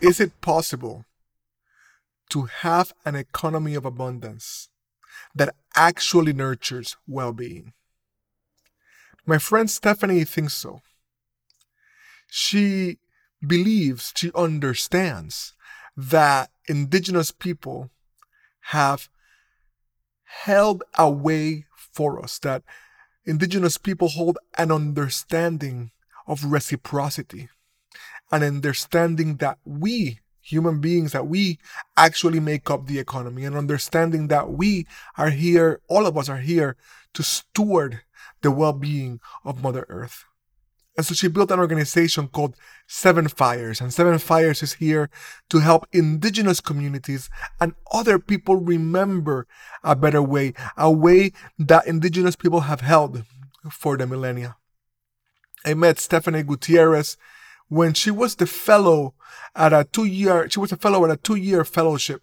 is it possible to have an economy of abundance that actually nurtures well being? My friend Stephanie thinks so. She believes, she understands that indigenous people have held a way for us, that indigenous people hold an understanding of reciprocity, an understanding that we, human beings, that we actually make up the economy, and understanding that we are here, all of us are here to steward the well being of Mother Earth. And so she built an organization called Seven Fires. And Seven Fires is here to help indigenous communities and other people remember a better way, a way that indigenous people have held for the millennia. I met Stephanie Gutierrez when she was the fellow at a two year, she was a fellow at a two year fellowship.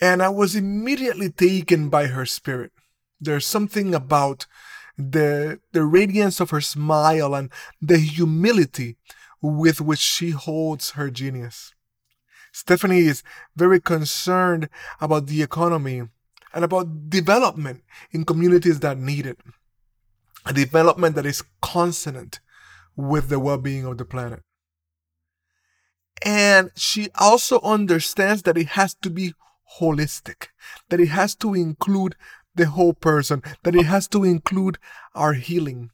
And I was immediately taken by her spirit. There's something about the, the radiance of her smile and the humility with which she holds her genius. Stephanie is very concerned about the economy and about development in communities that need it. A development that is consonant with the well being of the planet. And she also understands that it has to be holistic, that it has to include the whole person, that it has to include our healing.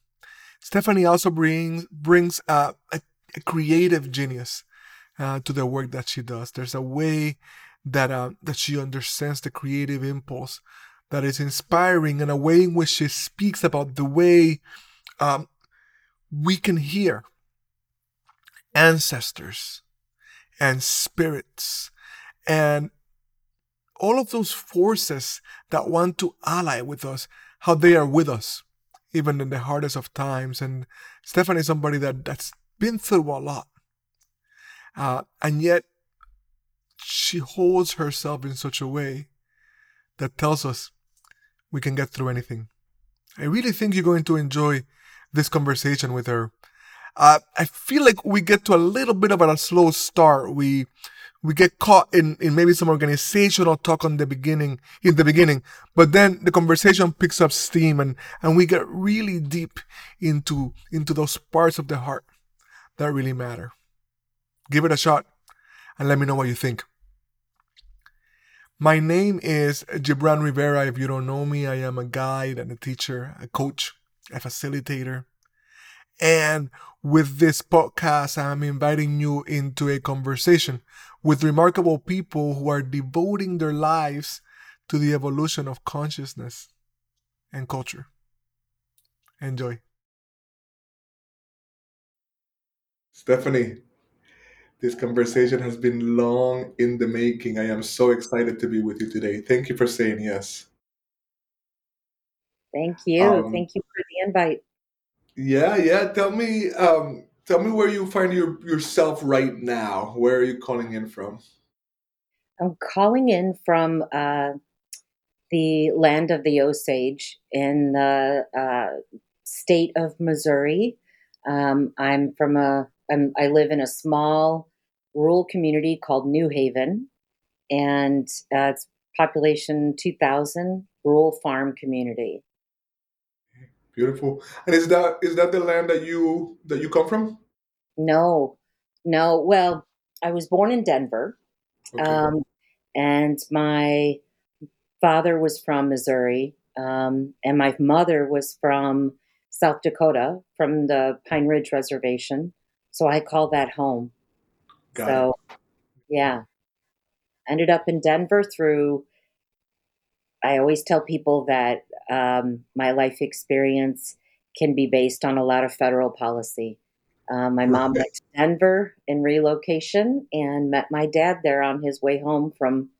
Stephanie also brings brings a, a, a creative genius uh, to the work that she does. There's a way that uh, that she understands the creative impulse that is inspiring, and a way in which she speaks about the way um, we can hear ancestors and spirits and all of those forces that want to ally with us, how they are with us, even in the hardest of times. And Stephanie is somebody that, that's been through a lot. Uh, and yet, she holds herself in such a way that tells us we can get through anything. I really think you're going to enjoy this conversation with her. Uh, I feel like we get to a little bit of a slow start. We we get caught in, in maybe some organizational talk on the beginning in the beginning but then the conversation picks up steam and and we get really deep into into those parts of the heart that really matter give it a shot and let me know what you think my name is Gibran Rivera. If you don't know me, I am a guide and a teacher, a coach, a facilitator. And with this podcast, I'm inviting you into a conversation with remarkable people who are devoting their lives to the evolution of consciousness and culture. Enjoy. Stephanie, this conversation has been long in the making. I am so excited to be with you today. Thank you for saying yes. Thank you. Um, Thank you for the invite. Yeah, yeah. Tell me, um, Tell me where you find your, yourself right now. Where are you calling in from? I'm calling in from uh, the land of the Osage in the uh, state of Missouri. Um, I'm from a. I'm, I live in a small rural community called New Haven, and uh, it's population 2,000 rural farm community. Beautiful. And is that is that the land that you that you come from? No, no. Well, I was born in Denver, okay. um, and my father was from Missouri, um, and my mother was from South Dakota, from the Pine Ridge Reservation. So I call that home. Got so, it. yeah, ended up in Denver through I always tell people that um, my life experience can be based on a lot of federal policy. Um, my mom went to Denver in relocation and met my dad there on his way home from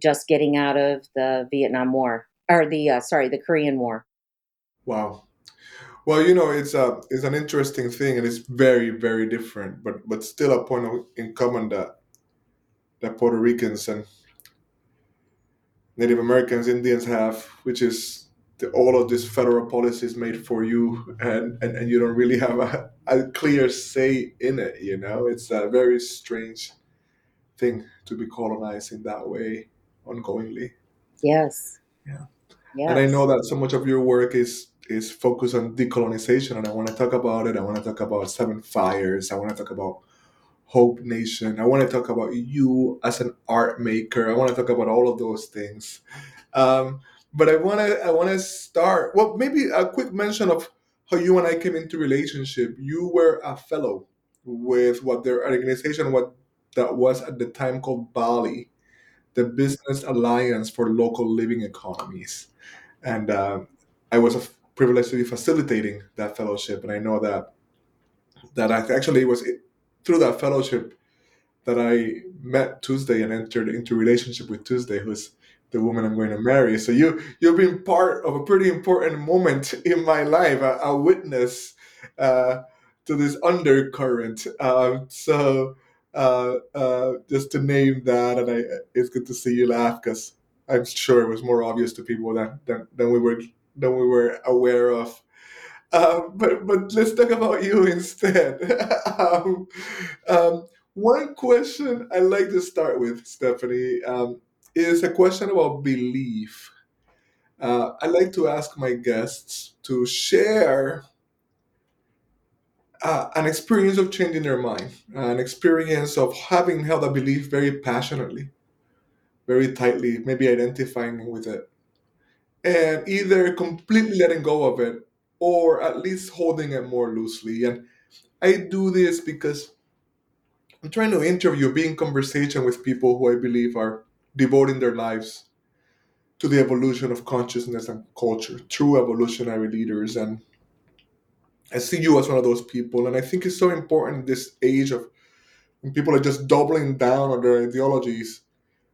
just getting out of the Vietnam War or the uh, sorry the Korean War. Wow. Well, you know, it's a it's an interesting thing, and it's very very different, but but still a point in common that that Puerto Ricans and Native Americans, Indians have, which is the, all of these federal policies made for you, and, and, and you don't really have a, a clear say in it. You know, it's a very strange thing to be colonized in that way ongoingly. Yes. Yeah. Yes. And I know that so much of your work is is focused on decolonization, and I want to talk about it. I want to talk about Seven Fires. I want to talk about Hope Nation. I want to talk about you as an art maker. I want to talk about all of those things. Um, but I want to I want to start. Well, maybe a quick mention of how you and I came into relationship. You were a fellow with what their organization what that was at the time called BALLE, the Business Alliance for Local Living Economies, and uh, I was a privileged to be facilitating that fellowship, and I know that that I actually was through that fellowship that I met Tuesday and entered into relationship with Tuesday, who's the woman I'm going to marry. So you you've been part of a pretty important moment in my life, a, a witness uh, to this undercurrent. Um, so uh, uh, just to name that, and I, it's good to see you laugh because I'm sure it was more obvious to people than, than, than we were than we were aware of. Um, but but let's talk about you instead. um, um, one question I like to start with, Stephanie, um, is a question about belief. Uh, I like to ask my guests to share uh, an experience of changing their mind, an experience of having held a belief very passionately, very tightly, maybe identifying with it, and either completely letting go of it or at least holding it more loosely. And I do this because I'm trying to interview, be in conversation with people who I believe are devoting their lives to the evolution of consciousness and culture, true evolutionary leaders. And I see you as one of those people. And I think it's so important in this age of when people are just doubling down on their ideologies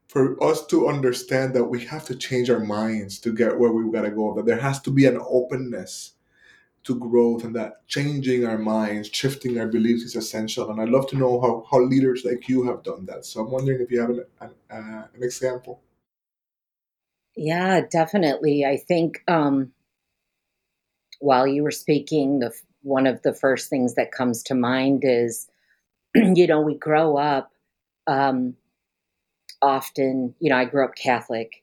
for us to understand that we have to change our minds to get where we've gotta go, that there has to be an openness to growth and that changing our minds, shifting our beliefs is essential. And I'd love to know how, how leaders like you have done that. So I'm wondering if you have an, an, uh, an example. Yeah, definitely. I think um, while you were speaking, the one of the first things that comes to mind is, you know, we grow up um, often. You know, I grew up Catholic,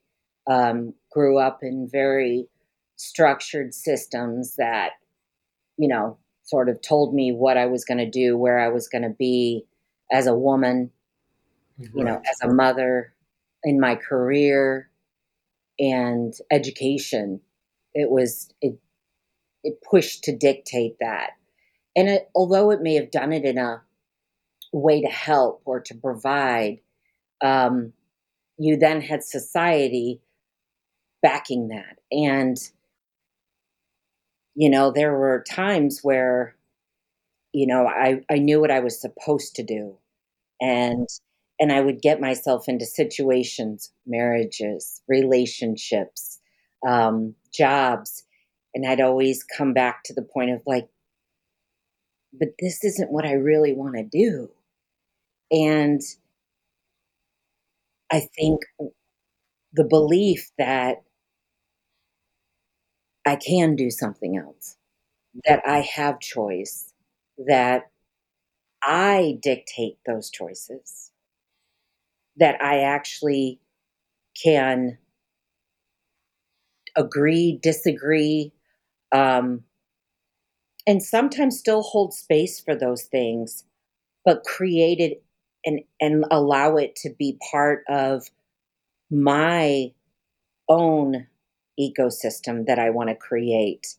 um, grew up in very structured systems that, you know, sort of told me what I was going to do, where I was going to be as a woman, right. you know, as a mother, in my career and education. It was it it pushed to dictate that, and it, although it may have done it in a way to help or to provide, um, you then had society backing that, and you know there were times where you know I I knew what I was supposed to do, and and I would get myself into situations, marriages, relationships, um, jobs, and I'd always come back to the point of like, but this isn't what I really want to do. And I think the belief that I can do something else, that I have choice, that I dictate those choices. That I actually can agree, disagree, um, and sometimes still hold space for those things, but create it and, and allow it to be part of my own ecosystem that I want to create.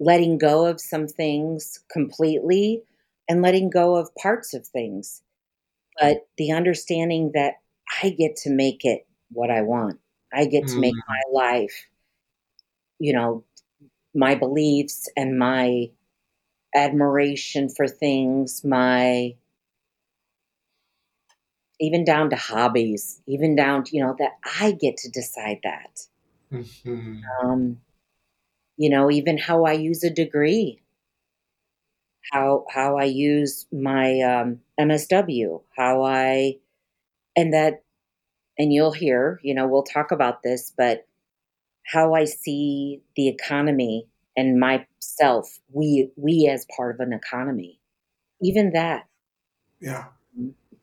Letting go of some things completely and letting go of parts of things. But the understanding that I get to make it what I want. I get to make my Mm. life, you know, my beliefs and my admiration for things, my even down to hobbies, even down to, you know, that I get to decide that. Mhm. Um, you know, even how I use a degree, how how I use my um, MSW, how I and that and you'll hear, you know, we'll talk about this, but how I see the economy and myself, we we as part of an economy, even that. Yeah.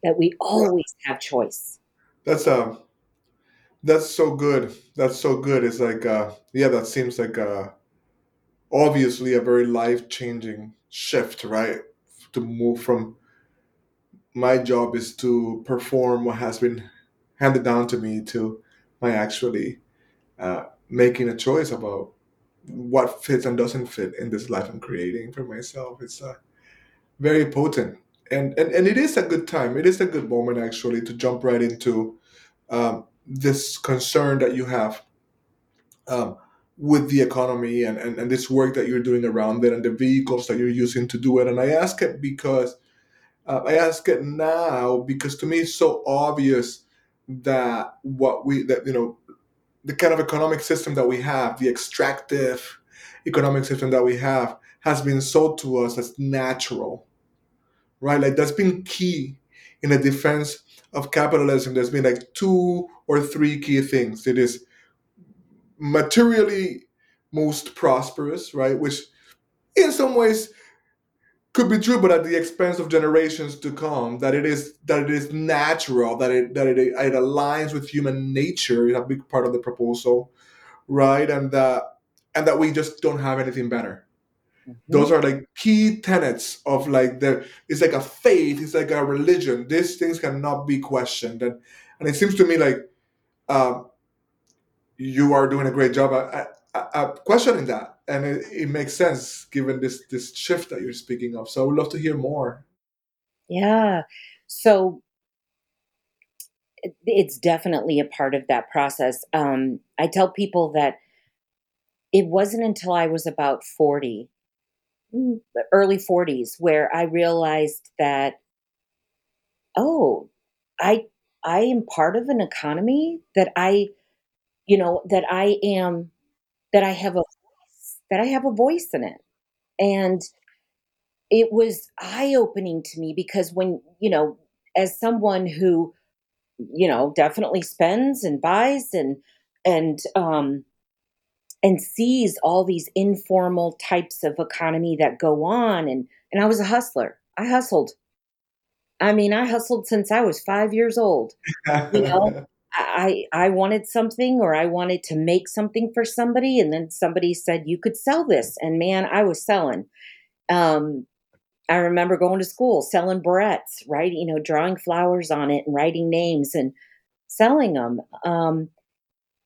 that we always have choice. That's um that's so good. That's so good. It's like uh yeah, that seems like uh obviously a very life-changing shift, right? To move from my job is to perform what has been handed down to me to my actually uh, making a choice about what fits and doesn't fit in this life I'm creating for myself. It's uh, very potent. And, and, and it is a good time. It is a good moment actually to jump right into um, this concern that you have um, with the economy and, and, and this work that you're doing around it and the vehicles that you're using to do it. And I ask it because uh, I ask it now because to me it's so obvious that what we that you know the kind of economic system that we have, the extractive economic system that we have, has been sold to us as natural, right? Like that's been key in the defense of capitalism. There's been like two or three key things. It is materially most prosperous, right? Which in some ways could be true, but at the expense of generations to come. That it is that it is natural, that it that it, it aligns with human nature is a big part of the proposal, right? And that and that we just don't have anything better. Mm-hmm. Those are like key tenets of like the it's like a faith, it's like a religion. These things cannot be questioned, and and it seems to me like um, you are doing a great job at, at, at questioning that. And it, it, makes sense given this this shift that you're speaking of. So i would love to hear more. Yeah. So it's definitely a part of that process. Um, i tell people that it wasn't until i was about 40 mm, early 40s where i realized that oh i i am part of an economy that i you know that i am that i have a voice, that I have a voice in it. And it was eye opening to me because when, you know, as someone who, you know, definitely spends and buys and, and, um, and sees all these informal types of economy that go on and and I was a hustler. I hustled. I mean, I hustled since I was 5 years old. You know, I I wanted something or I wanted to make something for somebody and then somebody said you could sell this and man I was selling um I remember going to school selling barrettes right you know drawing flowers on it and writing names and selling them um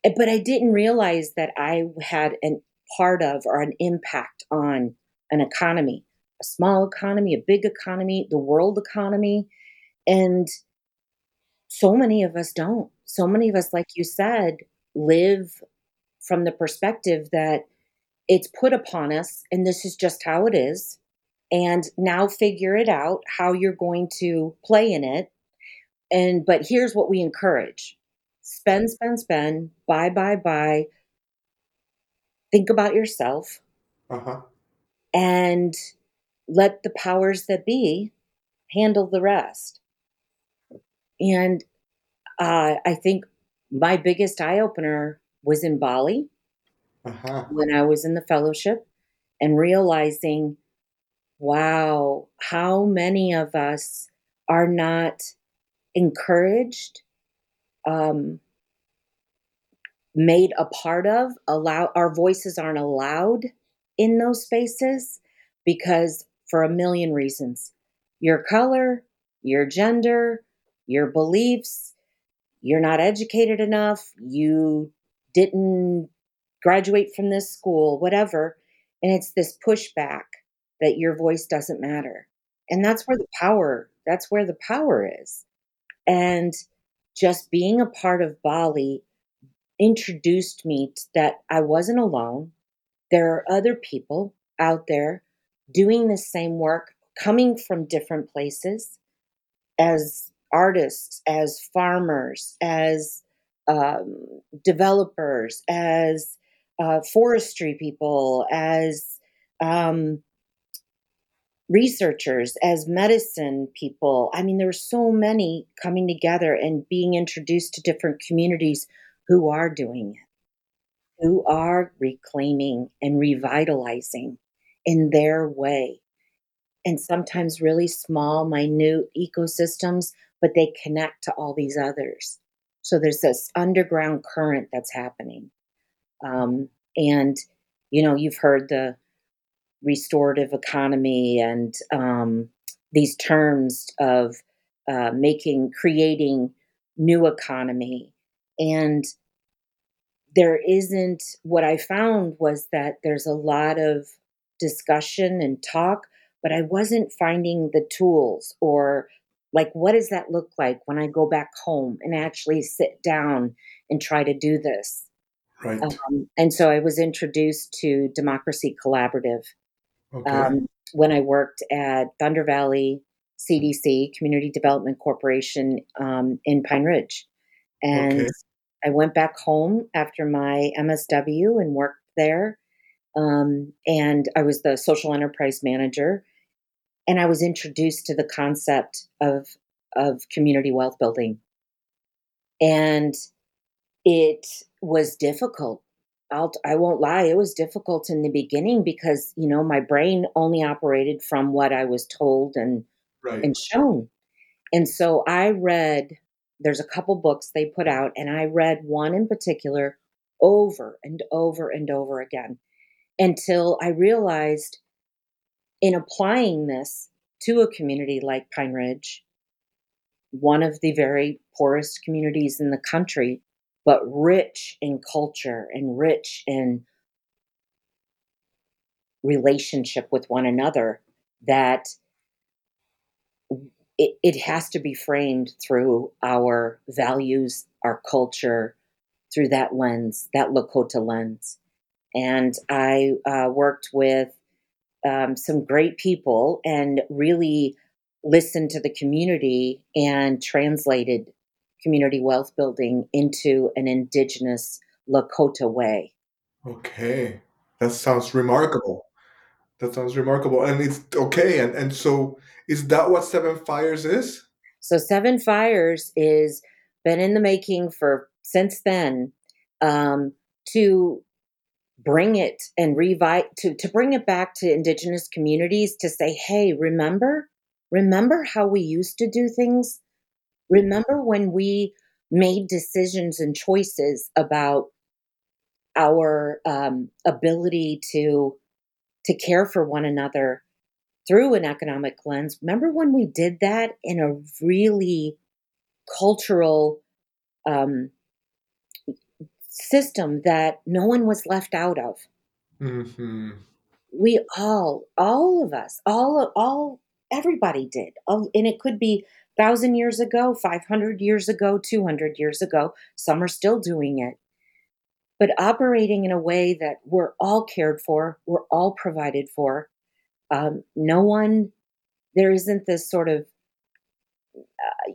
but I didn't realize that I had an part of or an impact on an economy a small economy a big economy the world economy and so many of us don't so many of us, like you said, live from the perspective that it's put upon us and this is just how it is. And now figure it out how you're going to play in it. And but here's what we encourage spend, spend, spend, buy, buy, buy. Think about yourself. Uh-huh. And let the powers that be handle the rest. And uh, I think my biggest eye opener was in BALLE uh-huh. when I was in the fellowship and realizing, wow, how many of us are not encouraged, um, made a part of, allow our voices aren't allowed in those spaces because for a million reasons your color, your gender, your beliefs, you're not educated enough, you didn't graduate from this school, whatever. And it's this pushback that your voice doesn't matter. And that's where the power, that's where the power is. And just being a part of BALLE introduced me to that I wasn't alone. There are other people out there doing the same work, coming from different places as artists, as farmers, as um, developers, as uh, forestry people, as um, researchers, as medicine people. I mean, there are so many coming together and being introduced to different communities who are doing it, who are reclaiming and revitalizing in their way. And sometimes really small, minute ecosystems but they connect to all these others. So there's this underground current that's happening. Um, and, you know, you've heard the restorative economy and um, these terms of uh, making, creating new economy. And there isn't, what I found was that there's a lot of discussion and talk, but I wasn't finding the tools or like what does that look like when I go back home and actually sit down and try to do this. Right. Um, and so I was introduced to Democracy Collaborative Okay. um, when I worked at Thunder Valley CDC, Community Development Corporation um, in Pine Ridge. And Okay. I went back home after my MSW and worked there. Um, and I was the social enterprise manager. And I was introduced to the concept of, of community wealth building. And it was difficult. I'll, I won't lie, it was difficult in the beginning because, you know, my brain only operated from what I was told and, Right. and shown. And so I read, there's a couple books they put out, and I read one in particular over and over and over again until I realized in applying this to a community like Pine Ridge, one of the very poorest communities in the country, but rich in culture and rich in relationship with one another, that it, it has to be framed through our values, our culture, through that lens, that Lakota lens. And I uh, worked with um, some great people and really listened to the community and translated community wealth building into an indigenous Lakota way. Okay. That sounds remarkable. That sounds remarkable. And it's okay. And and so is that what Seven Fires is? So Seven Fires is been in the making for since then um, to bring it and revive to to bring it back to indigenous communities to say, hey, remember, remember how we used to do things. Remember when we made decisions and choices about our um, ability to to care for one another through an economic lens. Remember when we did that in a really cultural um, system that no one was left out of. hmm We all, all of us, all, all, everybody did, All- and it could be thousand years ago, five hundred years ago, two hundred years ago. Some are still doing it, but operating in a way that we're all cared for, we're all provided for. Um, no one, there isn't this sort of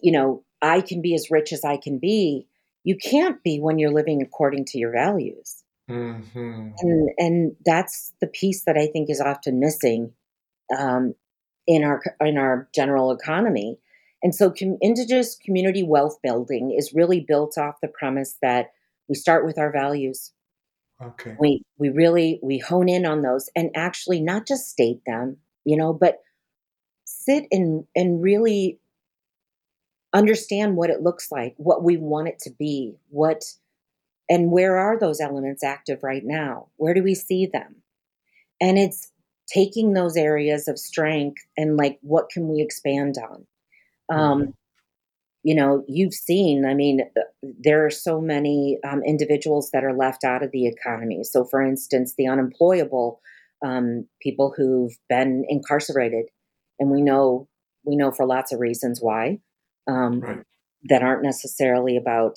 you know, I can be as rich as I can be. You can't be when you're living according to your values. hmm And and that's the piece that I think is often missing um, in our in our general economy. And so, com- indigenous community wealth building is really built off the premise that we start with our values. Okay. We we really we hone in on those and actually not just state them, you know, but sit and and really understand what it looks like, what we want it to be, what and where are those elements active right now? Where do we see them? And it's taking those areas of strength and like what can we expand on? Um, you know, you've seen, I mean, uh, there are so many um, individuals that are left out of the economy. So, for instance, the unemployable, um, people who've been incarcerated, and we know we know for lots of reasons why um, Right. that aren't necessarily about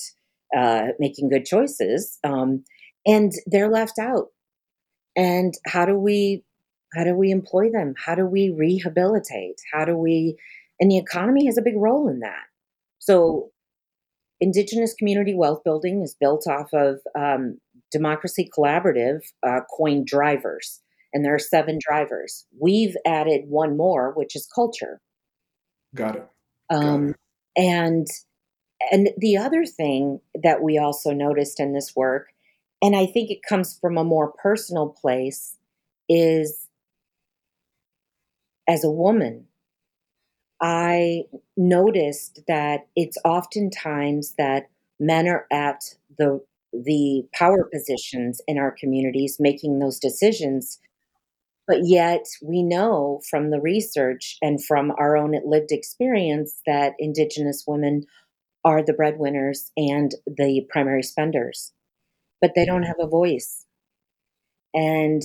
uh, making good choices, um, and they're left out. And how do we how do we employ them? How do we rehabilitate? How do we and the economy has a big role in that. So Indigenous community wealth building is built off of um, Democracy Collaborative uh, coined drivers, and there are seven drivers. We've added one more, which is culture. Got it. Got Um, it. and and the other thing that we also noticed in this work, and I think it comes from a more personal place, is as a woman, I noticed that it's oftentimes that men are at the the power positions in our communities making those decisions, but yet we know from the research and from our own lived experience that Indigenous women are the breadwinners and the primary spenders, but they don't have a voice. And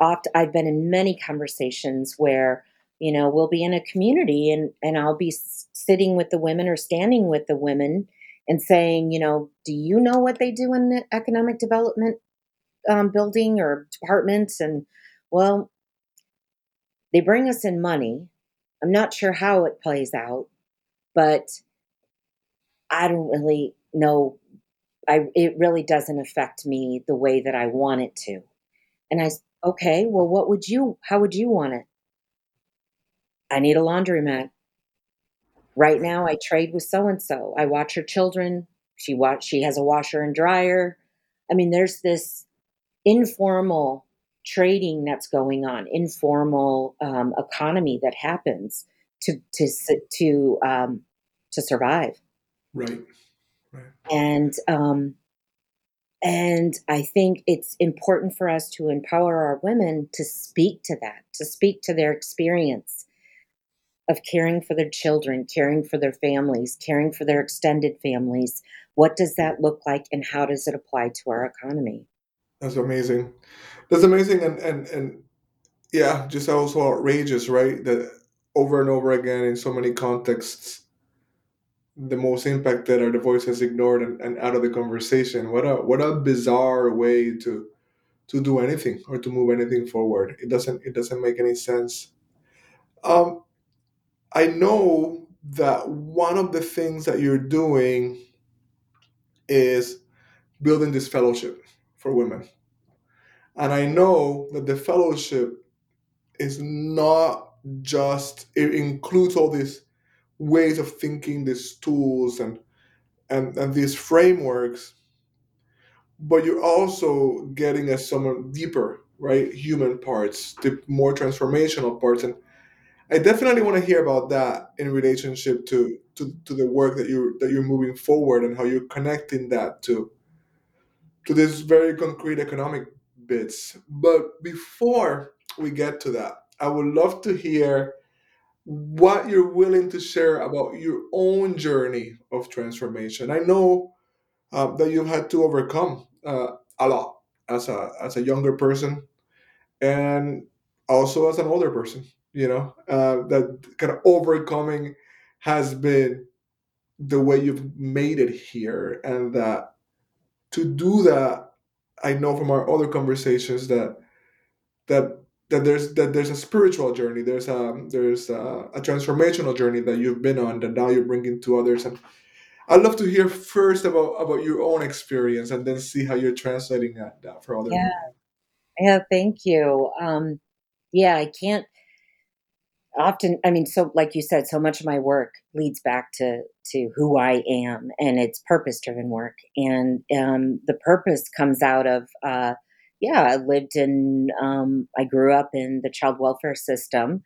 oft I've been in many conversations where, you know, we'll be in a community and and I'll be sitting with the women or standing with the women and saying, you know, do you know what they do in the economic development um, building or departments? And well, they bring us in money. I'm not sure how it plays out, but I don't really know. I it really doesn't affect me the way that I want it to. And I okay, well, what would you? How would you want it? I need a laundromat. Right Right. now, I trade with so and so. I watch her children. She watch. She has a washer and dryer. I mean, there's this informal trading that's going on, informal um, economy that happens to to to um, to survive. Right. Right. And um, and I think it's important for us to empower our women to speak to that, to speak to their experience of caring for their children, caring for their families, caring for their extended families. What does that look like and how does it apply to our economy? That's amazing. That's amazing, and and and yeah, just also outrageous, right? That over and over again in so many contexts, the most impacted are the voices ignored and, and out of the conversation. What a what a bizarre way to to do anything or to move anything forward. It doesn't it doesn't make any sense. Um, I know that one of the things that you're doing is building this fellowship for women, and I know that the fellowship is not just it includes all these ways of thinking, these tools and and, and these frameworks, but you're also getting at some deeper, right, human parts, the more transformational parts. And I definitely want to hear about that in relationship to, to, to the work that you're that you're moving forward and how you're connecting that to to this very concrete economic bits. But before we get to that, I would love to hear what you're willing to share about your own journey of transformation. I know uh, that you've had to overcome uh, a lot as a as a younger person and also as an older person. You know uh, that kind of overcoming has been the way you've made it here, and that to do that, I know from our other conversations that that that there's that there's a spiritual journey. There's a there's a, a transformational journey that you've been on that now you're bringing to others. And i'd love to hear first about about your own experience and then see how you're translating that, that for other Yeah, yeah, thank you. Um, yeah, I can't often i mean so like you said so much of my work leads back to to who i am and it's purpose driven work. And um the purpose comes out of uh yeah i lived in um i grew up in the child welfare system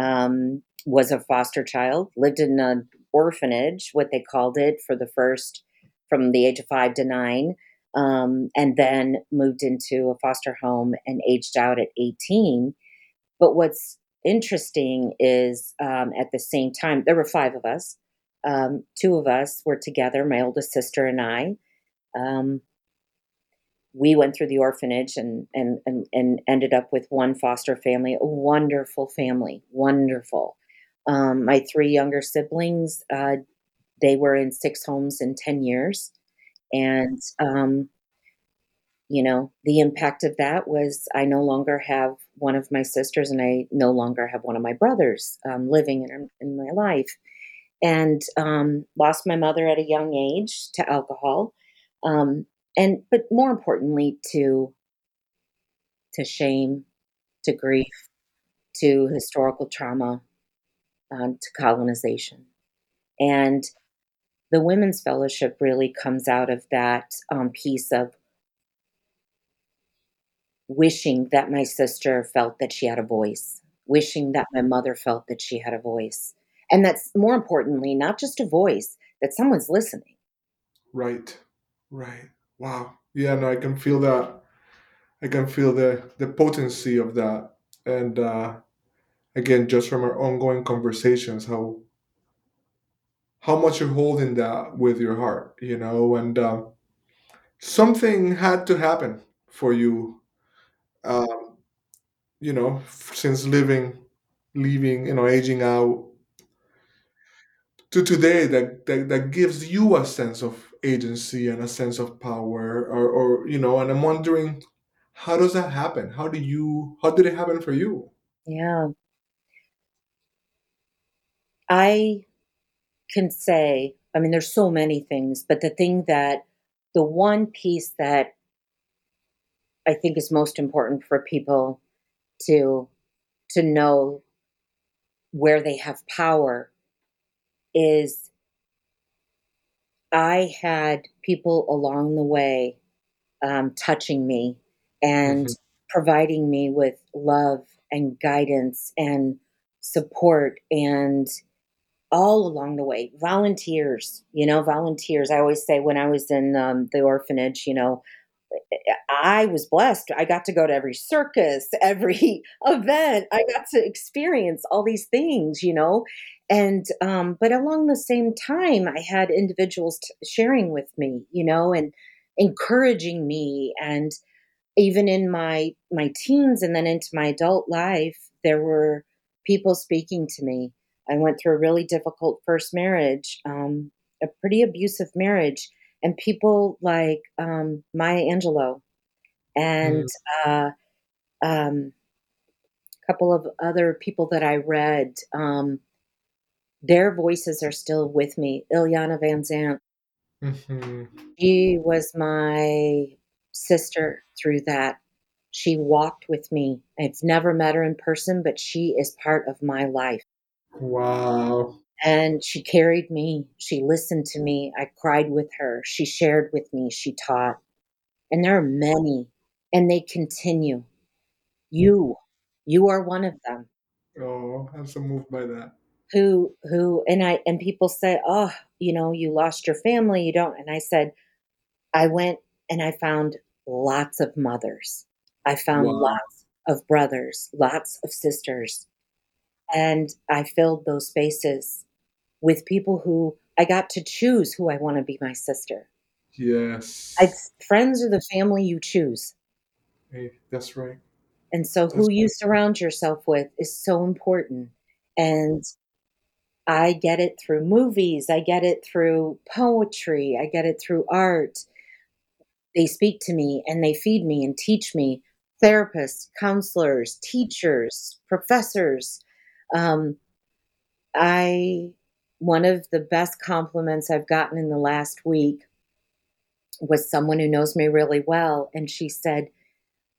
um was a foster child lived in an orphanage what they called it for the first from the age of five to nine um, and then moved into a foster home and aged out at 18 but what's interesting is um, at the same time, there were five of us. Um, two of us were together, my oldest sister and I. Um, we went through the orphanage and, and, and, and ended up with one foster family, a wonderful family, wonderful. Um, my three younger siblings, uh, they were in six homes in 10 years. And um, you know, the impact of that was I no longer have one of my sisters and I no longer have one of my brothers um, living in, in my life. And um, lost my mother at a young age to alcohol. Um, and, but more importantly, to, to shame, to grief, to historical trauma, um, to colonization. And the Women's Fellowship really comes out of that um, piece of wishing that my sister felt that she had a voice, wishing that my mother felt that she had a voice. and that's more importantly not just a voice that someone's listening. Right right. Wow. Yeah no i can feel that. I can feel the the potency of that. And uh again just from our ongoing conversations how how much you're holding that with your heart you know? And um, something had to happen for you um, you know since living leaving you know aging out to today that, that that gives you a sense of agency and a sense of power or, or you know and i'm wondering how does that happen? How do you how did it happen for you? Yeah. I can say i mean there's so many things but the thing that the one piece that i think is most important for people to to know where they have power is I had people along the way um, touching me and hmm providing me with love and guidance and support and all along the way volunteers you know volunteers. I always say when i was in um, the orphanage you know I was blessed. I got to go to every circus, every event. I got to experience all these things, you know. And um, but along the same time, I had individuals t- sharing with me, you know, and encouraging me. And even in my my teens and then into my adult life, there were people speaking to me. I went through a really difficult first marriage, um, a pretty abusive marriage, and people like um, Maya Angelou and mm uh, um, a couple of other people that I read, um, their voices are still with me. Iyanla Vanzant, hmm she was my sister through that. She walked with me. I've never met her in person, but she is part of my life. wow And she carried me. She listened to me. I cried with her. She shared with me. She taught. And there are many, and they continue. You, you are one of them. oh i'm so moved by that who who and I and people say, "Oh, you know, you lost your family, you don't." And I said, I went and I found lots of mothers. I found wow lots of brothers, lots of sisters, and I filled those spaces with people who I got to choose who I want to be my sister. yes It's friends are the family you choose. hey, that's right And so that's who you surround yourself with is so important. And I get it through movies, I get it through poetry, I get it through art. They speak to me and they feed me and teach me. Therapists, counselors, teachers, professors. Um, I one of the best compliments I've gotten in the last week was someone who knows me really well, and she said,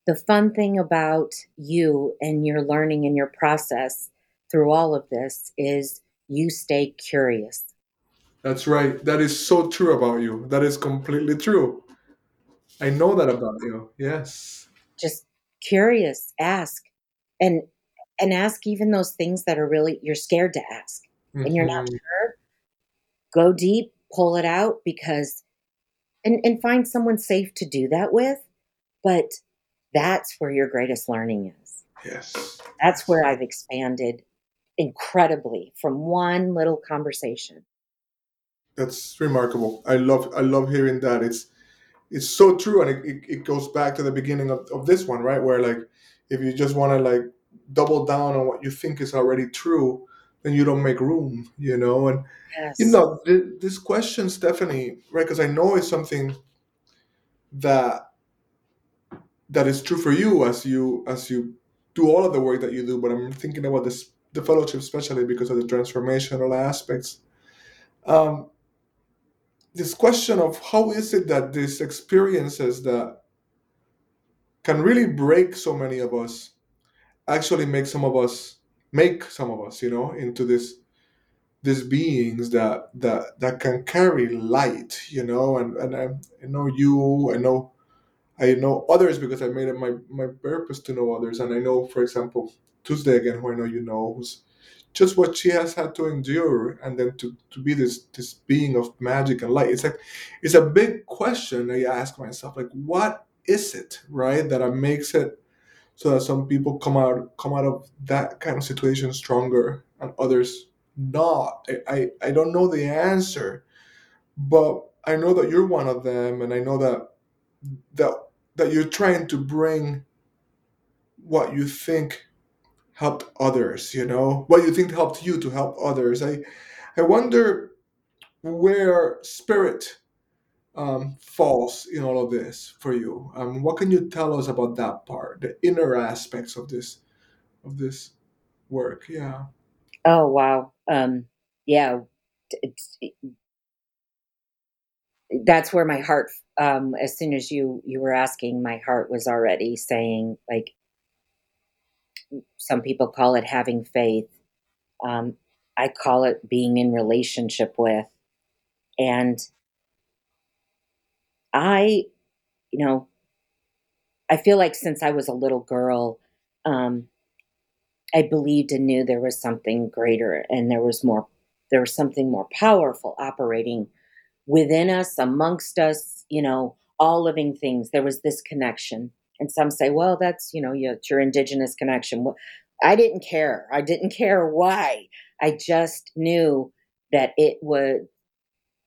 "The fun thing about you and your learning and your process through all of this is you stay curious." that's right. That is so true about you. That is completely true. I know that about you. Yes. Just curious ask. And and ask even those things that are really you're scared to ask and you're not hmm sure go deep pull it out because and and find someone safe to do that with but that's where your greatest learning is yes that's where i've expanded incredibly from one little conversation That's remarkable. I love I love hearing that. It's it's so true, and it, it, it goes back to the beginning of, of this one, right? Where like if you just want to like double down on what you think is already true, then you don't make room, you know. And you know th- this question, Stephanie, right? Because I know it's something that that is true for you as you as you do all of the work that you do. But I'm thinking about this the fellowship, especially because of the transformational aspects. Um, this question of how is it that these experiences that can really break so many of us actually make some of us make some of us you know into this these beings that that that can carry light you know and and I, I know you i know i know others because i made it my my purpose to know others. And i know for example tuesday again who i know you know who's just what she has had to endure and then to, to be this this being of magic and light. It's like it's a big question i ask myself like what is it right that makes it so that some people come out come out of that kind of situation stronger and others not. I i, I don't know the answer but i know that you're one of them and i know that that that you're trying to bring what you think helped others you know? What you think helped you to help others. I i wonder where spirit um, falls in all of this for you um, what can you tell us about that part the inner aspects of this of this work yeah Oh, wow. Um, yeah, it's that's where my heart um, as soon as you you were asking, my heart was already saying, like some people call it having faith. Um, I call it being in relationship with. And I, you know, I feel like since I was a little girl, um, I believed and knew there was something greater and there was more, there was something more powerful operating within us, amongst us, you know, all living things. There was this connection. And some say, well, that's, you know, your, your indigenous connection. I didn't care. I didn't care why. I just knew that it would,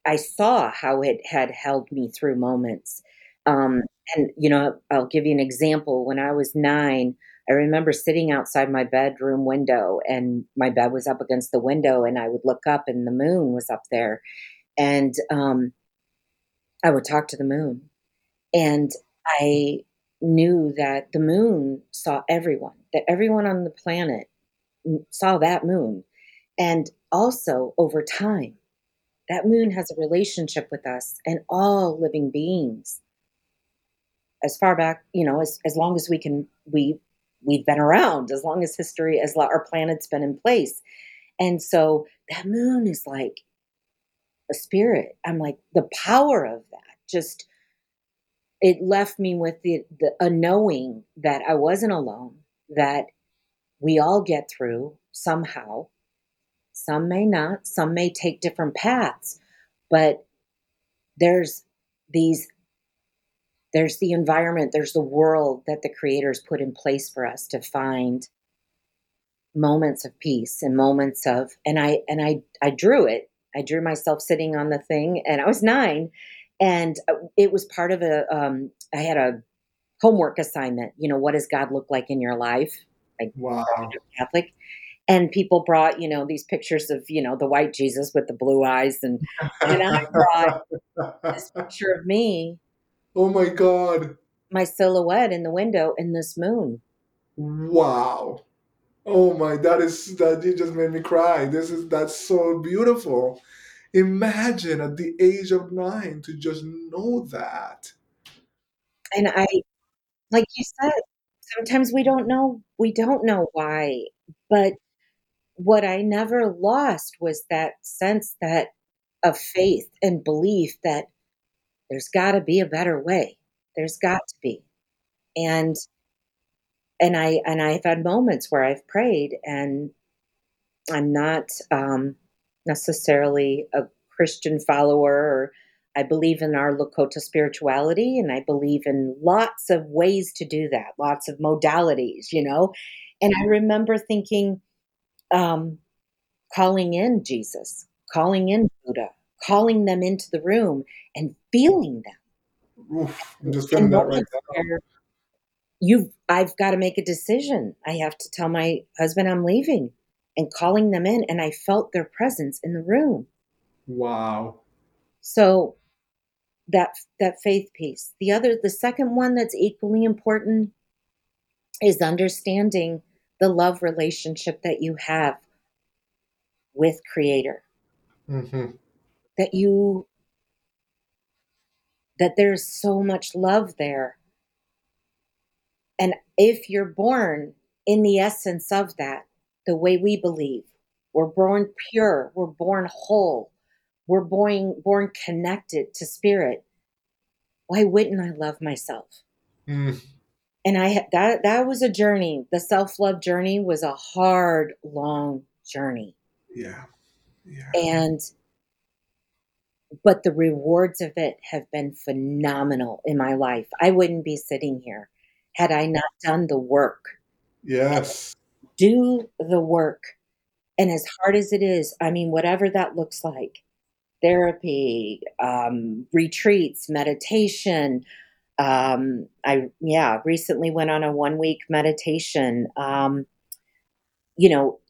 I saw how it had held me through moments. Um, and, you know, I'll give you an example. When I was nine, I remember sitting outside my bedroom window and my bed was up against the window and I would look up and the moon was up there. And um, I would talk to the moon. And I knew that the moon saw everyone, that everyone on the planet saw that moon. And also over time, that moon has a relationship with us and all living beings as far back, you know, as, as long as we can, we, we've been around, as long as history, as our planet's been in place. And so that moon is like a spirit. I'm like, the power of that just, it left me with the, the a knowing that I wasn't alone, that we all get through somehow. Some may not, some may take different paths, but there's these there's the environment, there's the world that the creators put in place for us to find moments of peace and moments of and I and I I drew it. I drew myself sitting on the thing and I was 9 and uh, it was part of a um I had a homework assignment, you know, what does God look like in your life? Like wow Catholic. And people brought, you know, these pictures of, you know, the white Jesus with the blue eyes and and I brought this picture of me oh my god my silhouette in the window in this moon. wow oh my that is that you just made me cry this is that's so beautiful imagine at the age of nine to just know that And I, like you said, sometimes we don't know, we don't know why. But what I never lost was that sense that of faith and belief that there's got to be a better way. There's got to be. And and I and I've had moments where I've prayed and I'm not um, necessarily a Christian follower or I believe in our Lakota spirituality and I believe in lots of ways to do that, lots of modalities, you know. And I remember thinking, um, calling in Jesus, calling in Buddha, calling them into the room and feeling them. Oof, I'm just In feeling that right you've I've got to make a decision. I have to tell my husband I'm leaving and calling them in and I felt their presence in the room. wow So that that faith piece. The other the second one that's equally important is understanding the love relationship that you have with creator. hmm That you that there's so much love there. And if you're born in the essence of that, the way we believe, we're born pure, we're born whole, we're born born connected to spirit. Why wouldn't I love myself? Mm, And I had that that was a journey. The self-love journey was a hard, long journey. Yeah. Yeah. And but the rewards of it have been phenomenal in my life. I wouldn't be sitting here had I not done the work. Yes. Do the work. And as hard as it is, I mean, whatever that looks like therapy, um, retreats, meditation. Um, I, yeah, recently went on a one week meditation. Um, you know,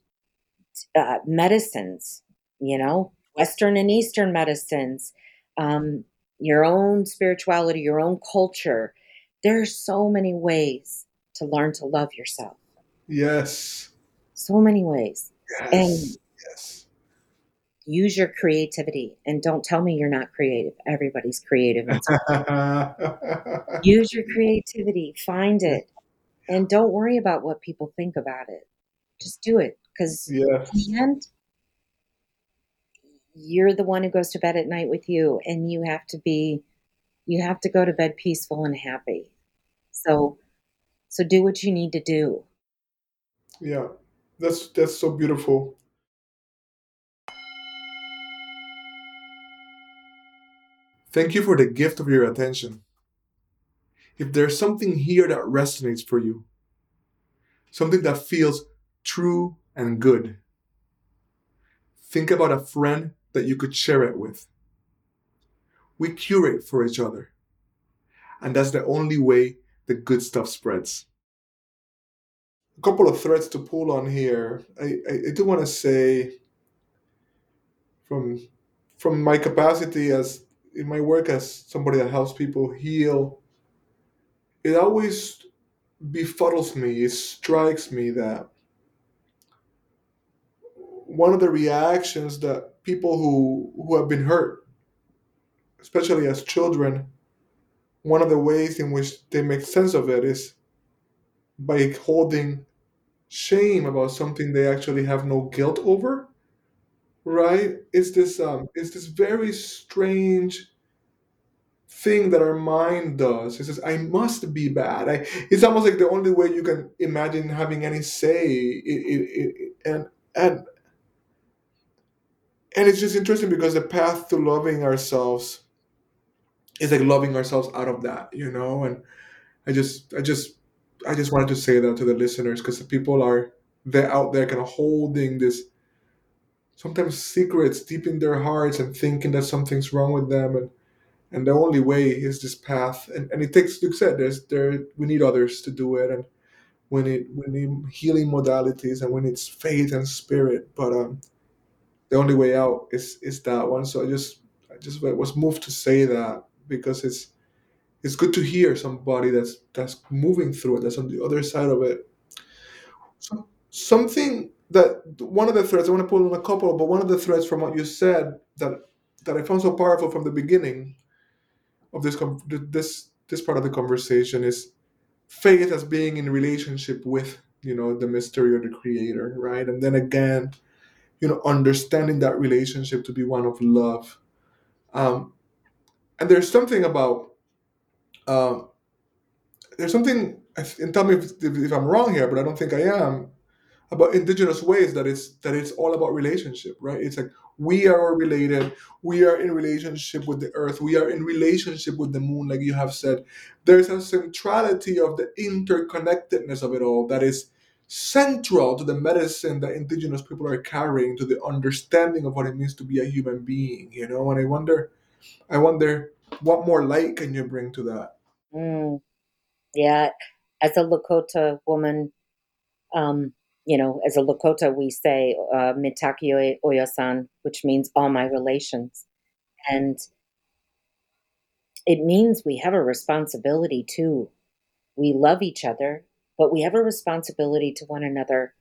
uh, medicines, you know, Western and Eastern medicines, um, your own spirituality, your own culture. There are so many ways to learn to love yourself. Yes. So many ways. Yes. And yes. Use your creativity. And don't tell me you're not creative. Everybody's creative. use your creativity, find it, and don't worry about what people think about it. Just do it because yes. in the end, you're the one who goes to bed at night with you, and you have to be, you have to go to bed peaceful and happy. So, so do what you need to do. Yeah, that's that's so beautiful. Thank you for the gift of your attention. If there's something here that resonates for you, something that feels true and good, think about a friend that you could share it with. We curate for each other. And that's the only way the good stuff spreads. A couple of threads to pull on here. I, I, I do want to say from from my capacity as in my work as somebody that helps people heal, it always befuddles me, it strikes me that one of the reactions that people who who have been hurt, especially as children, one of the ways in which they make sense of it is by holding shame about something they actually have no guilt over. Right? It's this um it's this very strange thing that our mind does. It says, I must be bad. I, it's almost like the only way you can imagine having any say. It, it, it, and and and it's just interesting because the path to loving ourselves is like loving ourselves out of that you know and i just i just i just wanted to say that to the listeners because the people are they're out there kind of holding this sometimes secrets deep in their hearts and thinking that something's wrong with them and and the only way is this path and, and it takes like said there's there we need others to do it and we need we need healing modalities and we need faith and spirit but um the only way out is is that one. So I just I just was moved to say that because it's it's good to hear somebody that's that's moving through it, that's on the other side of it. So, something that one of the threads I want to pull on a couple, but one of the threads from what you said that that I found so powerful from the beginning of this this this part of the conversation is faith as being in relationship with you know the mystery or the creator right and then again you know, understanding that relationship to be one of love. Um, and there's something about, um, there's something, and tell me if, if I'm wrong here, but I don't think I am, about indigenous ways that it's that it's all about relationship, right? It's like we are related, we are in relationship with the earth, we are in relationship with the moon, like you have said. There's a centrality of the interconnectedness of it all that is central to the medicine that indigenous people are carrying to the understanding of what it means to be a human being you know and i wonder i wonder what more light can you bring to that mm, yeah as a lakota woman um you know as a lakota we say uh, mitakuye oyasin which means all my relations and it means we have a responsibility too we love each other but we have a responsibility to one another.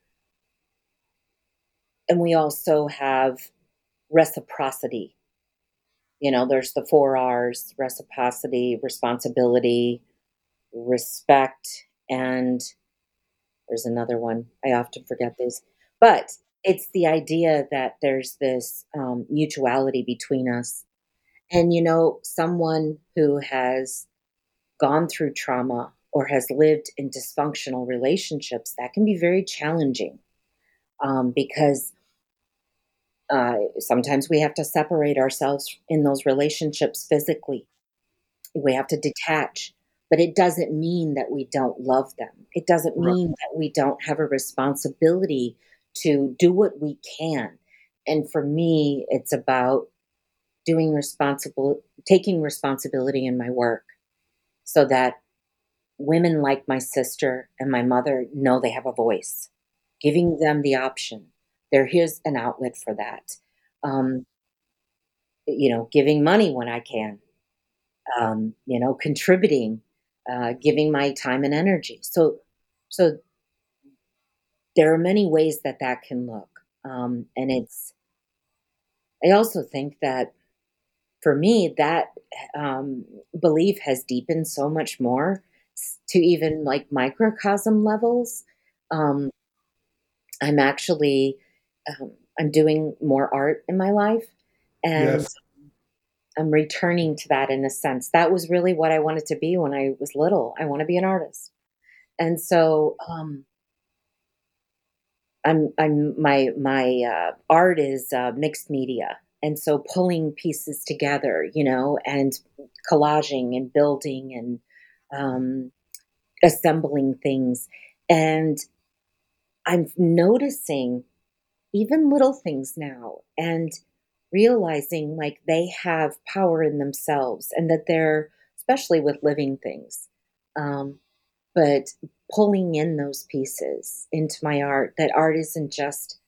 And we also have reciprocity. You know, there's the four R's reciprocity, responsibility, respect, and there's another one. I often forget these. But it's the idea that there's this um, mutuality between us. And, you know, someone who has gone through trauma or has lived in dysfunctional relationships, that can be very challenging um, because Uh, sometimes we have to separate ourselves in those relationships physically. We have to detach, but it doesn't mean that we don't love them. It doesn't Right. mean that we don't have a responsibility to do what we can. And for me, it's about doing responsible, taking responsibility in my work so that women like my sister and my mother know they have a voice, giving them the option. There, here's an outlet for that. Um, you know, giving money when I can, um, you know, contributing, uh, giving my time and energy. So, so there are many ways that that can look, um, and it's. I also think that for me, that um, belief has deepened so much more to even like microcosm levels. Um, I'm actually um, I'm doing more art in my life, and Yes. I'm returning to that in a sense. That was really what I wanted to be when I was little. I want to be an artist, and so um, I'm I'm my my uh, art is uh, mixed media, and so pulling pieces together, you know, and collaging and building and um, assembling things, and I'm noticing even little things now and realizing like they have power in themselves and that they're especially with living things um, but pulling in those pieces into my art that art isn't just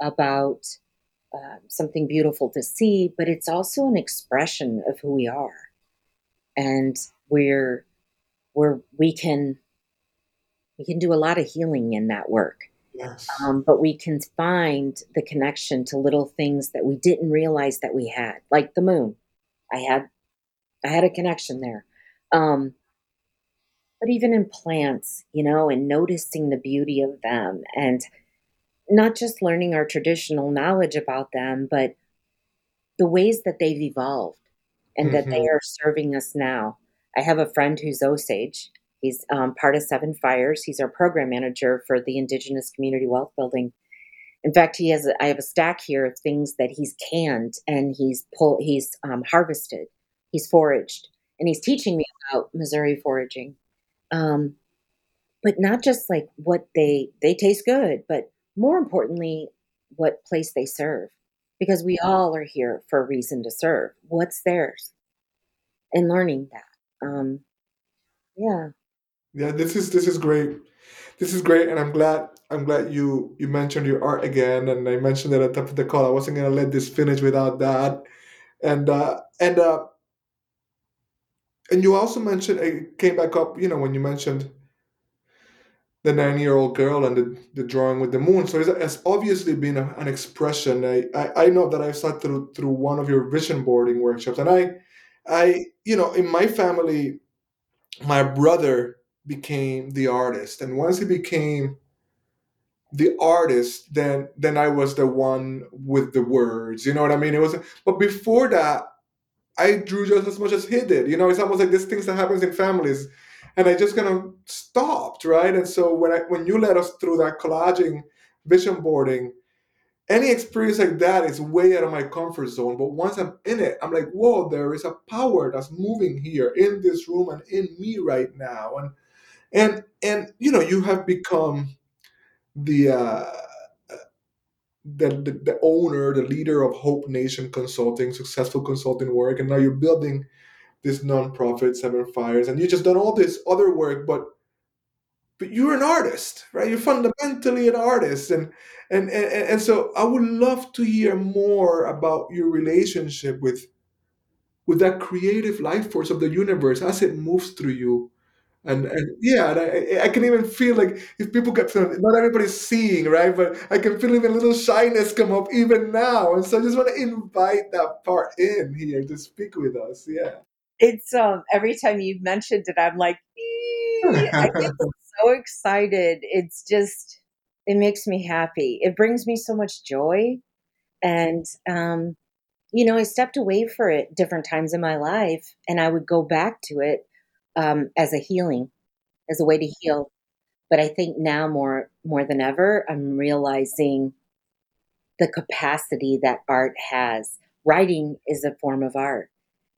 about uh, something beautiful to see but it's also an expression of who we are. And we're we're we can we can do a lot of healing in that work Yes. um, but we can find the connection to little things that we didn't realize that we had, like the moon. I had I had a connection there. Um, but even in plants, you know, and noticing the beauty of them, and not just learning our traditional knowledge about them, but the ways that they've evolved and that they hmm are serving us now. I have a friend who's Osage. He's um, part of Seven Fires. He's our program manager for the Indigenous Community Wealth Building In fact, he has a, I have a stack here of things that he's canned and he's pull he's um, harvested, he's foraged, and he's teaching me about Missouri foraging. Um, but not just like what they they taste good, but more importantly, what place they serve, because we all are here for a reason to serve. What's theirs, and learning that. Um, yeah, Yeah, this is this is great. This is great, and I'm glad I'm glad you you mentioned your art again, and I mentioned it at the top of the call. I wasn't gonna let this finish without that. And uh, and uh, and you also mentioned it came back up. You know when you mentioned the nine year old girl and the, the drawing with the moon. So it's, it's obviously been a, an expression. I, I I know that i've sat through through one of your vision boarding workshops, and I I you know in my family my brother became the artist. And once he became the artist then then i was the one with the words you know what i mean? It was but before that i drew just as much as he did you know? It's almost like these things that happens in families and i just kind of stopped right? And so when i when you led us through that collaging vision boarding any experience like that is way out of my comfort zone. But once i'm in it i'm like whoa there is a power that's moving here in this room and in me right now. And and and you know you have become the uh the, the, the owner the leader of hope nation consulting successful consulting work. And now you're building this nonprofit seven fires. And you just done all this other work but but you're an artist right? You're fundamentally an artist. And and and, and so i would love to hear more about your relationship with with that creative life force of the universe as it moves through you And, and yeah, and I, I can even feel like if people get to, not everybody's seeing, right? But I can feel even a little shyness come up even now. And so I just want to invite that part in here to speak with us. Yeah. it's um every time you mentioned it, I'm like, I get so excited. It's just it makes me happy. It brings me so much joy. And um, you know, I stepped away for it different times in my life and I would go back to it um as a healing, as a way to heal. But I think now more more than ever, I'm realizing the capacity that art has. Writing is a form of art,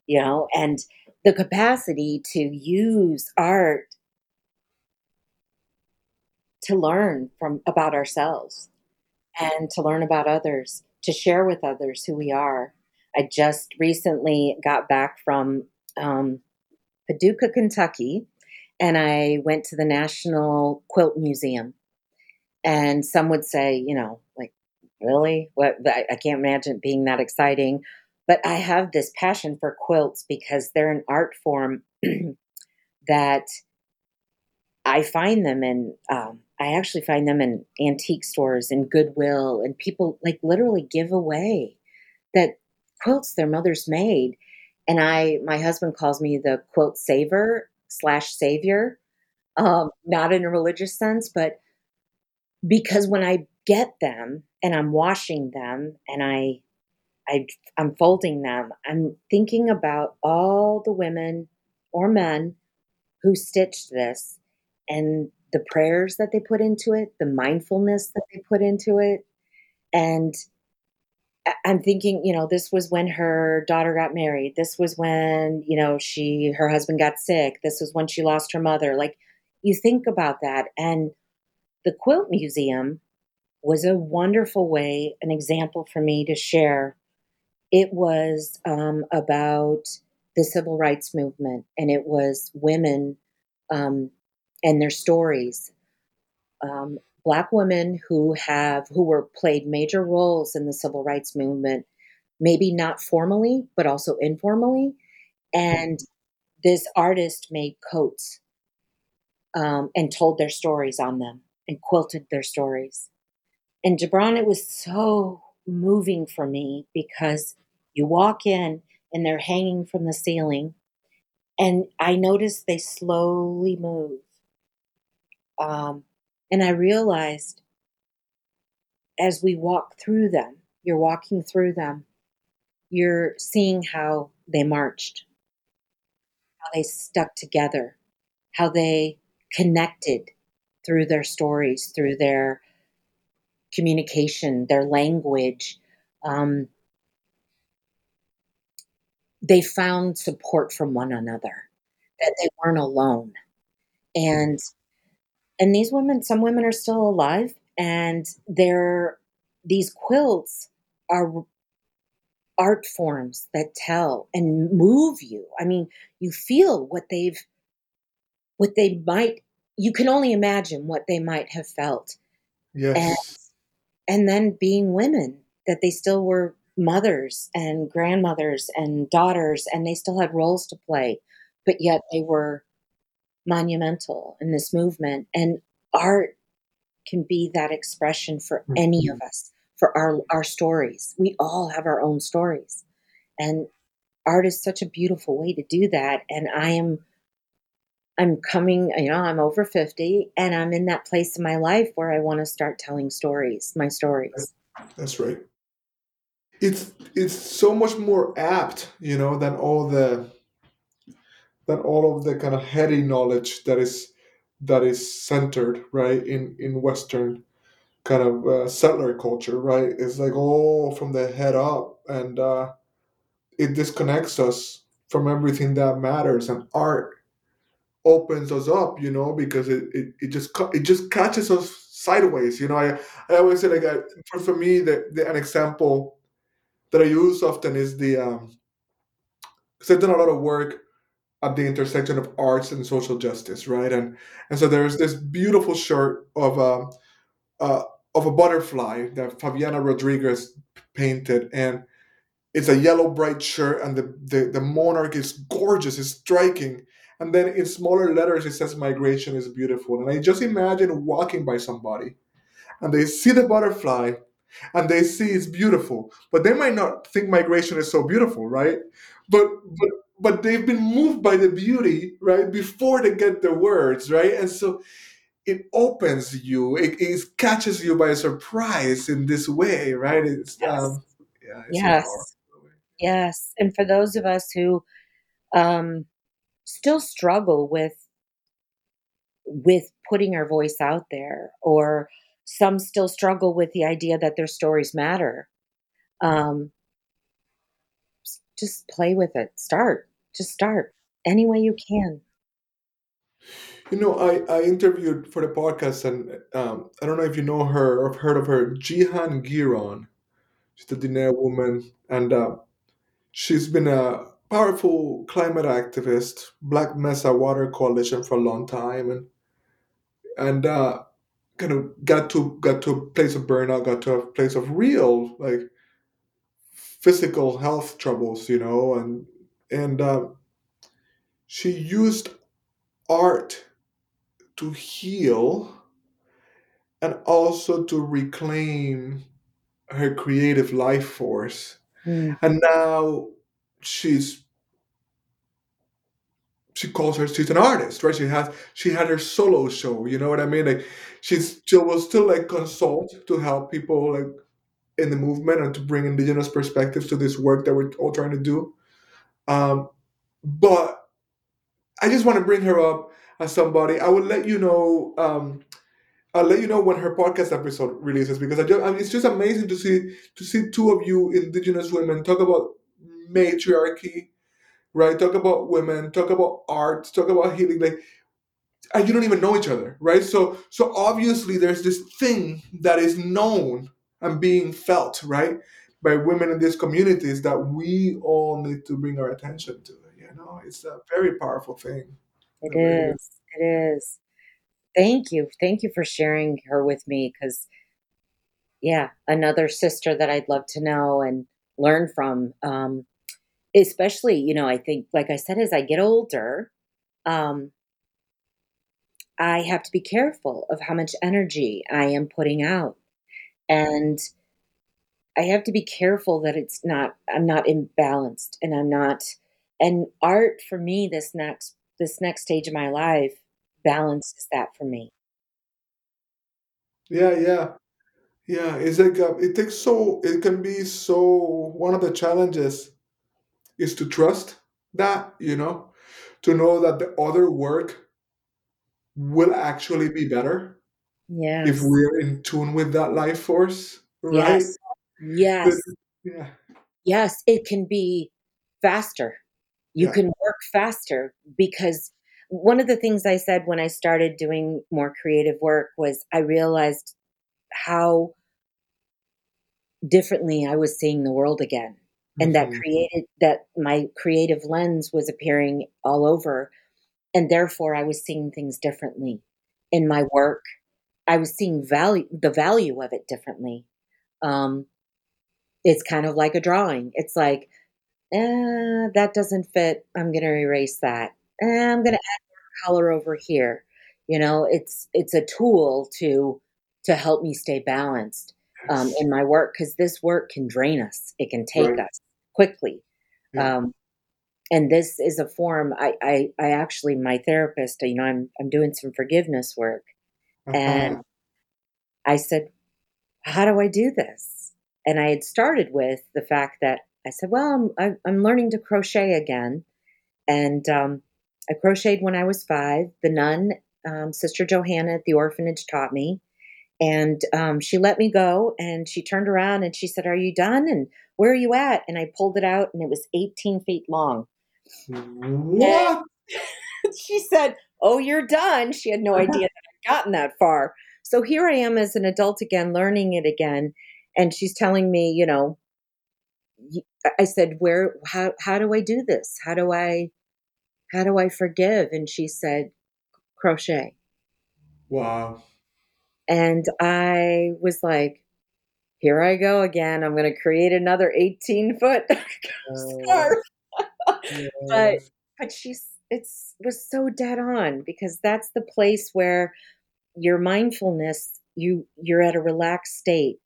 you know, and the capacity to use art to learn from about ourselves and to learn about others, to share with others who we are. I just recently got back from um, Paducah, Kentucky, and I went to the National Quilt Museum. And some would say, you know, like, really? What? I, can't imagine it being that exciting. But I have this passion for quilts because they're an art form that I find them in. Um, I actually find them in antique stores and Goodwill, and people like literally give away that quilts their mothers made. And I, my husband calls me the quilt saver slash savior, um, not in a religious sense, but because when I get them and I'm washing them and I, I I'm folding them, I'm thinking about all the women or men who stitched this and the prayers that they put into it, the mindfulness that they put into it. And I'm thinking, you know, this was when her daughter got married. This was when, you know, she her husband got sick. This was when she lost her mother. Like you think about that and the quilt museum was a wonderful way, an example for me to share. It was um, about the civil rights movement, and it was women um, and their stories. Um, black women who have who were played major roles in the civil rights movement, maybe not formally but also informally. And this artist made coats um, and told their stories on them and quilted their stories. And Gibran, it was so moving for me because you walk in and they're hanging from the ceiling, and I noticed they slowly move. Um, and I realized as we walk through them, you're walking through them, you're seeing how they marched, how they stuck together, how they connected through their stories, through their communication, their language. Um, they found support from one another, that they weren't alone. And and these women, some women are still alive, and they're these quilts are art forms that tell and move you. I mean, you feel what they've what they might you can only imagine what they might have felt. Yes. And, and then being women, that they still were mothers and grandmothers and daughters, and they still had roles to play, but yet they were monumental in this movement. And art can be that expression for mm-hmm. any of us, for our, our stories. We all have our own stories. And art is such a beautiful way to do that. And I am I'm coming, you know, I'm over 50 and I'm in that place in my life where I want to start telling stories, my stories. That's right. It's it's so much more apt, you know, than all the than all of the kind of heady knowledge that is that is centered right in in Western kind of uh, settler culture, right? It's like all from the head up, and uh, it disconnects us from everything that matters. And art opens us up, you know, because it, it, it just it just catches us sideways. You know, I, I always say like I, for, for me the, the an example that I use often is the um because I've done a lot of work at the intersection of arts and social justice, right? And and so there's this beautiful shirt of a uh, of a butterfly that Favianna Rodriguez painted, and it's a yellow bright shirt, and the, the the monarch is gorgeous, it's striking, and then in smaller letters it says migration is beautiful and i just imagine walking by somebody and they see the butterfly and they see it's beautiful but they might not think migration is so beautiful right but but but they've been moved by the beauty right before they get the words right and so it opens you it, it catches you by surprise in this way right it's yes um, yeah, it's yes yes and for those of us who um still struggle with with putting our voice out there or some still struggle with the idea that their stories matter. Um, just play with it. Start. Just start any way you can. You know, I, I interviewed for the podcast, and um, I don't know if you know her or have heard of her, Jihan Gearon. She's a Diné woman, and uh, she's been a powerful climate activist, Black Mesa Water Coalition for a long time, and and uh, kind of got to got to a place of burnout, got to a place of real like physical health troubles, you know, and and uh, she used art to heal and also to reclaim her creative life force. Mm. And now she's she calls her she's an artist, right? She has she had her solo show, you know what I mean? Like she's she will still like consult to help people like in the movement and to bring indigenous perspectives to this work that we're all trying to do. Um, but I just want to bring her up as somebody. I will let you know. Um, I'll let you know when her podcast episode releases because I just, I mean, it's just amazing to see to see two of you indigenous women talk about matriarchy, right? Talk about women, talk about art, talk about healing. Like, and you don't even know each other, right? So, so obviously there's this thing that is known and being felt, right, by women in these communities that we all need to bring our attention to. You know, it's a very powerful thing. It is. It is. Thank you. Thank you for sharing her with me because, yeah, another sister that I'd love to know and learn from. Um, especially, you know, I think, like I said, as I get older, um, I have to be careful of how much energy I am putting out. And I have to be careful that it's not, I'm not imbalanced and I'm not, and art for me, this next, this next stage of my life balances that for me. Yeah, yeah, yeah. It's like uh, it takes so it can be so. One of the challenges is to trust that you know, to know that the other work will actually be better Yeah. if we're in tune with that life force, right? Yes. Yes. yeah, Yes. It can be faster. You yeah. can work faster because one of the things I said when I started doing more creative work was I realized how differently I was seeing the world again. And that hmm created that my creative lens was appearing all over. And therefore I was seeing things differently in my work. I was seeing value the value of it differently. Um, it's kind of like a drawing. It's like, eh, that doesn't fit. I'm gonna erase that. Eh, I'm gonna add more color over here. You know, it's it's a tool to to help me stay balanced um, in my work because this work can drain us. It can take Right. us quickly. Yeah. Um, and this is a form. I, I I actually my therapist. You know, I'm I'm doing some forgiveness work, and Uh-huh. I said, how do I do this? And I had started with the fact that I said, well, I'm, I'm learning to crochet again. And um, I crocheted when I was five. The nun, um, Sister Johanna at the orphanage, taught me. And um, she let me go and she turned around and she said, Are you done? And where are you at? And I pulled it out and it was 18 feet long. What? she said, "Oh, you're done." She had no idea that I'd gotten that far. So here I am as an adult again, learning it again, and she's telling me, you know, I said, "Where? How? How do I do this? How do I? How do I forgive?" And she said, "Crochet." Wow. And I was like, "Here I go again. I'm going to create another 18 foot Uh, scarf." But but she's it's was so dead on because that's the place where your mindfulness you you're at a relaxed state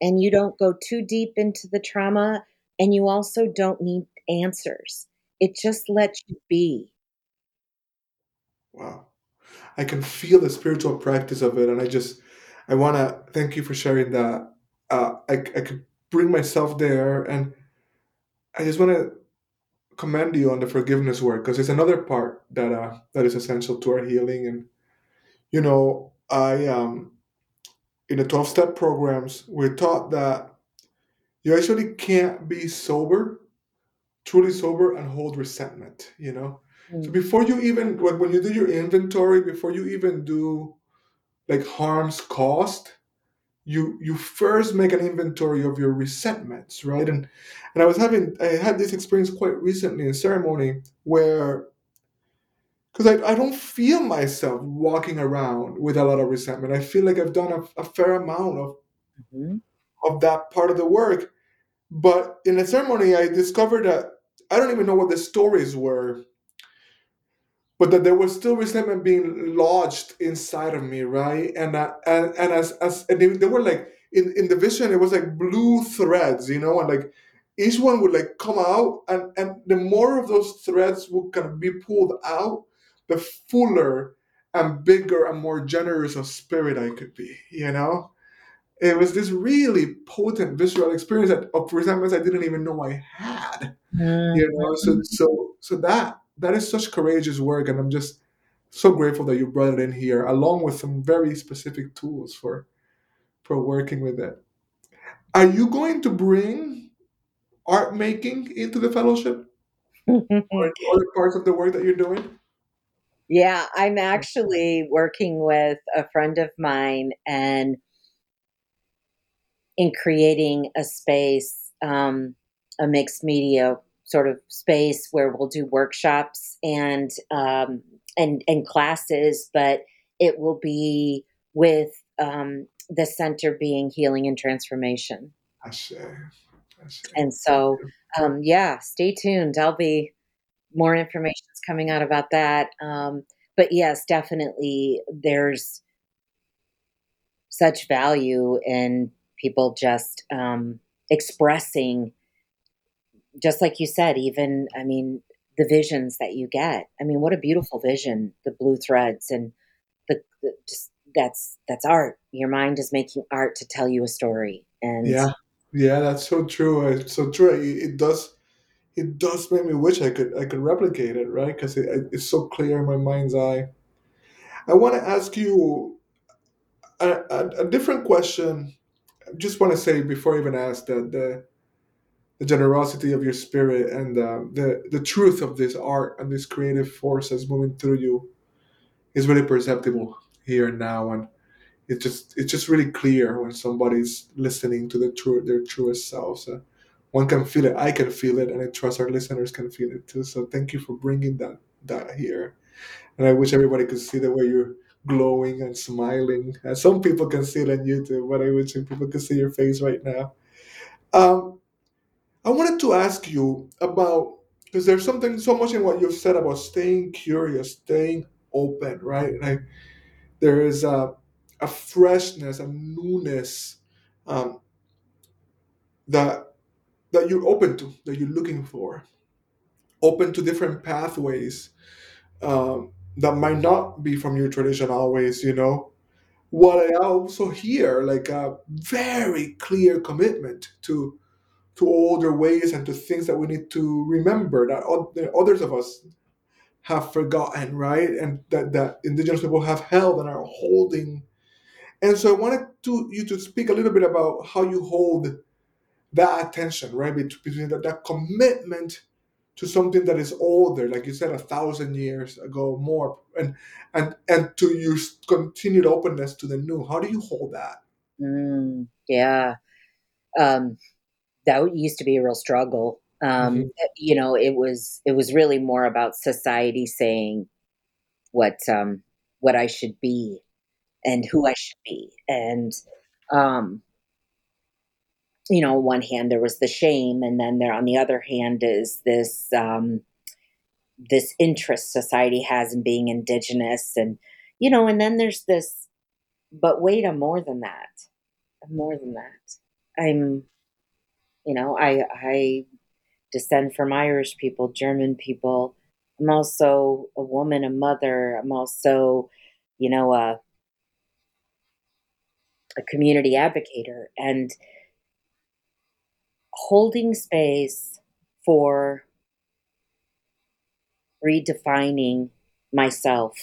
and you don't go too deep into the trauma and you also don't need answers it just lets you be Wow. I can feel the spiritual practice of it, and I just I want to thank you for sharing that. Uh, I I could bring myself there, and I just want to commend you on the forgiveness work because it's another part that uh that is essential to our healing. And you know, I um in the 12 step programs, we're taught that you actually can't be sober, truly sober, and hold resentment, you know? Mm. So before you even, like when you do your inventory, before you even do like harms caused, you you first make an inventory of your resentments, right? And and I was having I had this experience quite recently in ceremony where because I, I don't feel myself walking around with a lot of resentment. I feel like I've done a, a fair amount of mm-hmm. of that part of the work. But in the ceremony, I discovered that I don't even know what the stories were but that there was still resentment being lodged inside of me, right? And uh, and and as as and they, they, were like in in the vision, it was like blue threads, you know, and like each one would like come out, and and the more of those threads would kind of be pulled out, the fuller and bigger and more generous of spirit I could be, you know. It was this really potent visceral experience that of resentments I didn't even know I had, mm-hmm. you know. So so so that that is such courageous work, and I'm just so grateful that you brought it in here, along with some very specific tools for for working with it. Are you going to bring art making into the fellowship or other parts of the work that you're doing? Yeah, I'm actually working with a friend of mine and in creating a space, um, a mixed media sort of space where we'll do workshops and um, and and classes, but it will be with um, the center being healing and transformation. I see. I see. And so, um, yeah, stay tuned. I'll be more information is coming out about that. Um, but yes, definitely, there's such value in people just um, expressing just like you said, even, I mean, the visions that you get. I mean, what a beautiful vision, the blue threads and the, the just that's that's art. Your mind is making art to tell you a story. And yeah, yeah, that's so true. It's so true. It, it does, it does make me wish I could I could replicate it, right? Because it, it's so clear in my mind's eye. I want to ask you a, a, a different question. I just want to say before I even ask that the the generosity of your spirit and uh, the the truth of this art and this creative force that's moving through you is really perceptible here and now and it's just it's just really clear when somebody's listening to the true their truest selves uh, one can feel it i can feel it and i trust our listeners can feel it too. So thank you for bringing that that here. And i wish everybody could see the way you're glowing and smiling. And some people can see it on youtube but i wish people could see your face right now. Um, I wanted to ask you about because there's something so much in what you've said about staying curious, staying open, right? Like there is a, a freshness, a newness um, that that you're open to, that you're looking for, open to different pathways um, that might not be from your tradition always, you know. What I also hear, like a very clear commitment to to older ways and to things that we need to remember that others of us have forgotten, right? And that, that indigenous people have held and are holding. And so I wanted to you to speak a little bit about how you hold that attention, right? Between that, that commitment to something that is older, like you said, a thousand years ago, more, and and and to your continued openness to the new. How do you hold that? Mm, yeah. Um, that used to be a real struggle. Um, mm-hmm. Eh, you know, it was it was really more about society saying what um, what I should be and who I should be, and um, you know, on one hand there was the shame, and then there on the other hand is this um, this interest society has in being indigenous, and you know, and then there's this. But wait, I'm more than that. More than that. I'm you know, I I descend from Irish people, German people. I'm also a woman, a mother. I'm also, you know, a a community advocator and holding space for redefining myself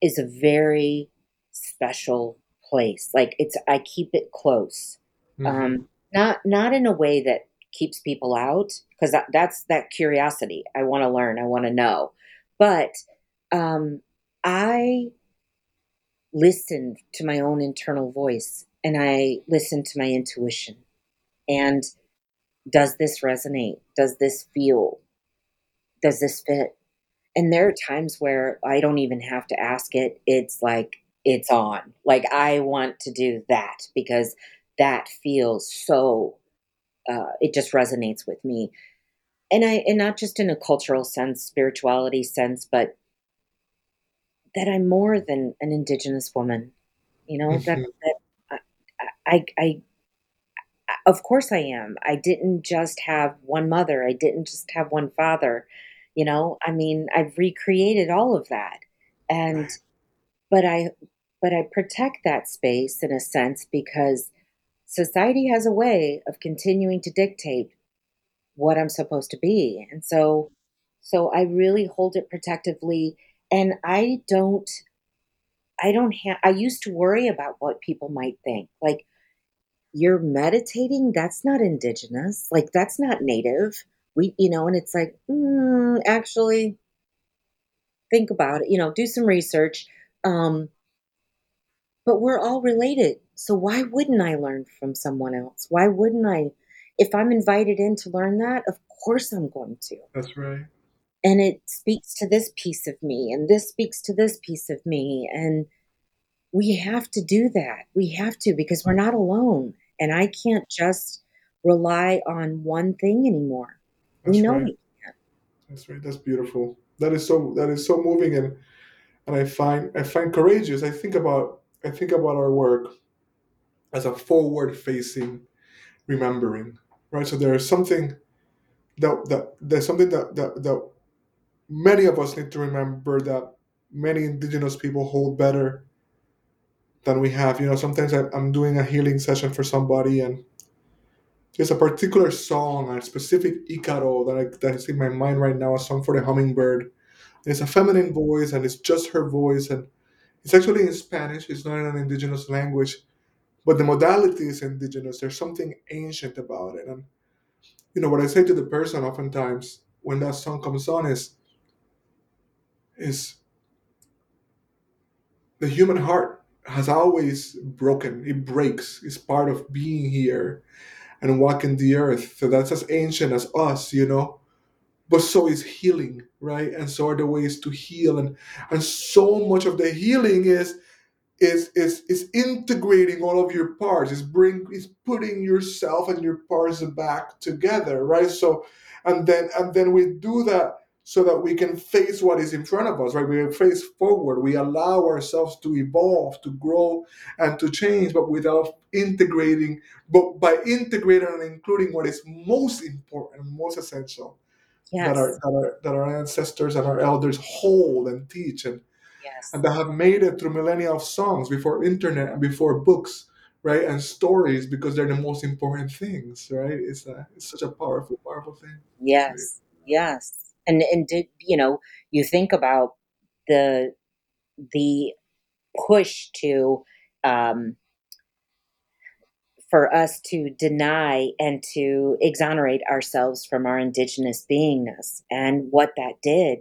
is a very special place. Like it's I keep it close. hmm Um, not not in a way that keeps people out because that, that's that curiosity. I want to learn. I want to know. But um, I listen to my own internal voice and I listen to my intuition. And does this resonate? Does this feel? Does this fit? And there are times where I don't even have to ask it. It's like it's on. Like I want to do that because that feels so uh, it just resonates with me. And I and not just in a cultural sense, spirituality sense, but that I'm more than an indigenous woman. You know, that hmm that I I, I of course I am. I didn't just have one mother. I didn't just have one father. You know, I mean, I've recreated all of that. And Right. but I but I protect that space in a sense because society has a way of continuing to dictate what I'm supposed to be. And so so I really hold it protectively and I don't I don't have I used to worry about what people might think. Like you're meditating, that's not indigenous. Like that's not native. We you know and it's like, mm, actually think about it, you know, do some research. Um but we're all related. So why wouldn't I learn from someone else? Why wouldn't I if I'm invited in to learn that, of course I'm going to. That's right. and it speaks to this piece of me and this speaks to this piece of me and we have to do that we have to because we're not alone and i can't just rely on one thing anymore we That's know right. we can't That's right. That's beautiful. That is so. That is so moving, and and I find I find courageous. I think about I think about our work as a forward-facing remembering, right? So there is something that that there's something that that, that many of us need to remember that many indigenous people hold better than we have. You know, sometimes I'm doing a healing session for somebody, and there's a particular song, a specific Icaro that I, that is in my mind right now, a song for the hummingbird. It's a feminine voice, and it's just her voice, and it's actually in Spanish. It's not in an indigenous language, but the modality is indigenous. There's something ancient about it, and you know what I say to the person oftentimes when that song comes on is is the human heart has always broken. It breaks. It's part of being here and walking the earth. So that's as ancient as us, you know. But so is healing, right? And so are the ways to heal, and and so much of the healing is is is is integrating all of your parts is bring is putting yourself and your parts back together right so and then and then we do that so that we can face what is in front of us right? We face forward. We allow ourselves to evolve to grow and to change but without integrating but by integrating and including what is most important and most essential that our that our, that our ancestors and our elders hold and teach and and that have made it through millennia of songs before internet and before books right? And stories because they're the most important things right? It's a, it's such a powerful powerful thing. Right yes. Yes and and did you know you think about the the push to um for us to deny and to exonerate ourselves from our indigenous beingness and what that did.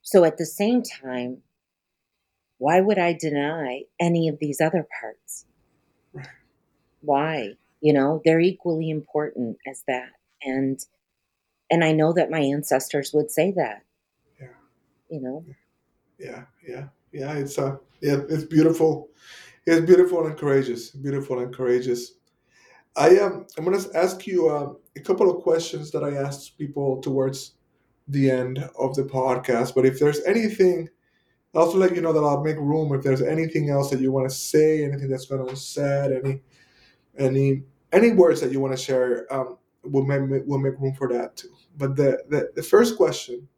So at the same time, why would I deny any of these other parts? Why? You know, they're equally important as that. And and I know that my ancestors would say that, yeah you know. yeah yeah yeah it's uh yeah it's beautiful it's beautiful and courageous beautiful and courageous i am i'm going to ask you uh, a couple of questions that i asked people towards the end of the podcast but if there's anything I'll also let you know that I'll make room if there's anything else that you want to say, anything that's gone unsaid, any any any words that you want to share. Um, we'll make we'll make room for that too. But the, the the first question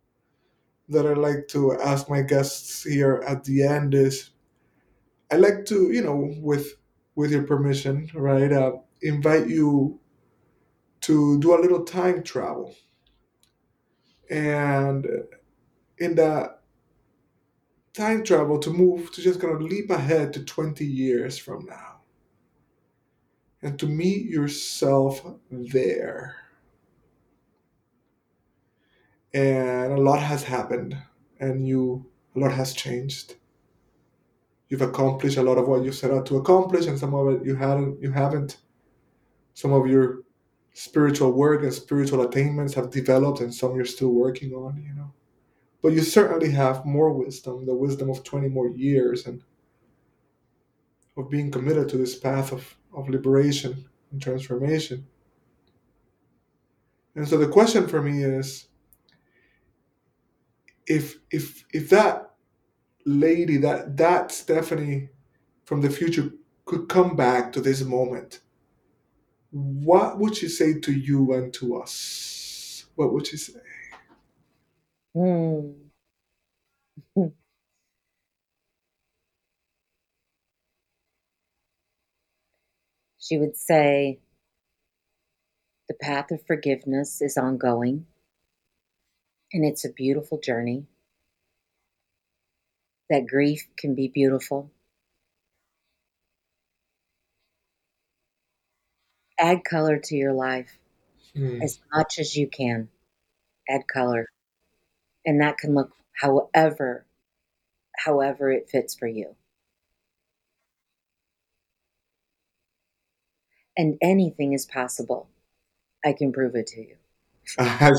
that I like to ask my guests here at the end is I like to you know with with your permission, right? Uh, invite you to do a little time travel, and in that time travel to move to just gonna leap ahead to 20 years from now and to meet yourself there. And a lot has happened and you a lot has changed. You've accomplished a lot of what you set out to accomplish and some of it you hadn't you haven't. Some of your spiritual work and spiritual attainments have developed and some you're still working on, you know. But you certainly have more wisdom, the wisdom of 20 more years and of being committed to this path of, of liberation and transformation. And so the question for me is if if if that lady, that that Stephanie from the future could come back to this moment, what would she say to you and to us? What would she say? Hmm. She would say, The path of forgiveness is ongoing, and it's a beautiful journey. That grief can be beautiful. Add color to your life Hmm. as much as you can. Add color. And that can look however however it fits for you. And anything is possible. I can prove it to you. Ah,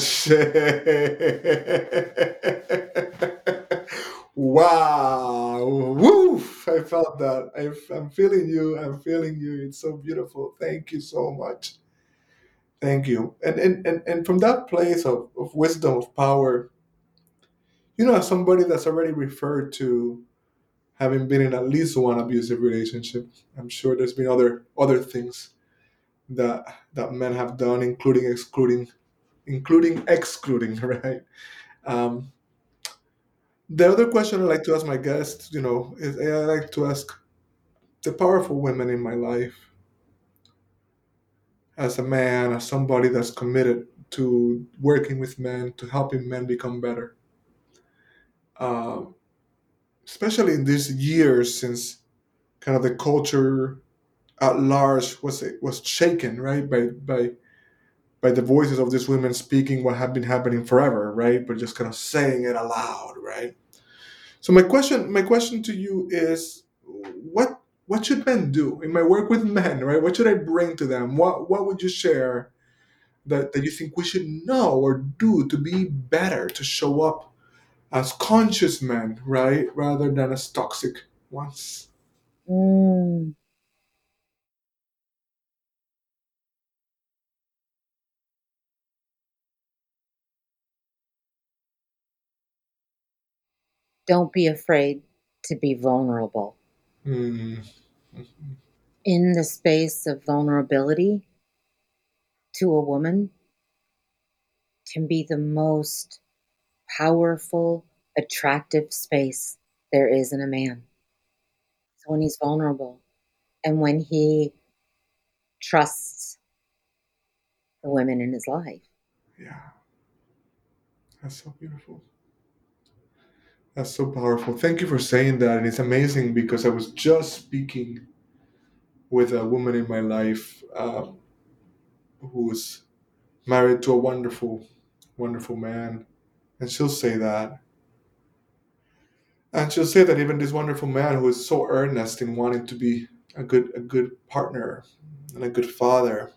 wow. Woof. I felt that. I, I'm feeling you. I'm feeling you. It's so beautiful. Thank you so much. Thank you. And and, and, and from that place of, of wisdom, of power, you know, as somebody that's already referred to having been in at least one abusive relationship, I'm sure there's been other other things that that men have done, including excluding including excluding, right? Um, the other question I like to ask my guests, you know, is I like to ask the powerful women in my life as a man, as somebody that's committed to working with men, to helping men become better. Um, especially in these years since kind of the culture at large was was shaken, right, by by by the voices of these women speaking what had been happening forever, right, but just kind of saying it aloud, right. So my question, my question to you is, what what should men do in my work with men, right? What should I bring to them? What what would you share that, that you think we should know or do to be better, to show up as conscious men, right, rather than as toxic ones? Mm. Don't be afraid to be vulnerable. Mm. In the space of vulnerability to a woman can be the most powerful, attractive space there is in a man. So when he's vulnerable and when he trusts the women in his life. Yeah, that's so beautiful. That's so powerful. Thank you for saying that. And it's amazing because I was just speaking with a woman in my life um, who was married to a wonderful, wonderful man. And she'll say that. And she'll say that even this wonderful man who is so earnest in wanting to be a good a good partner and a good father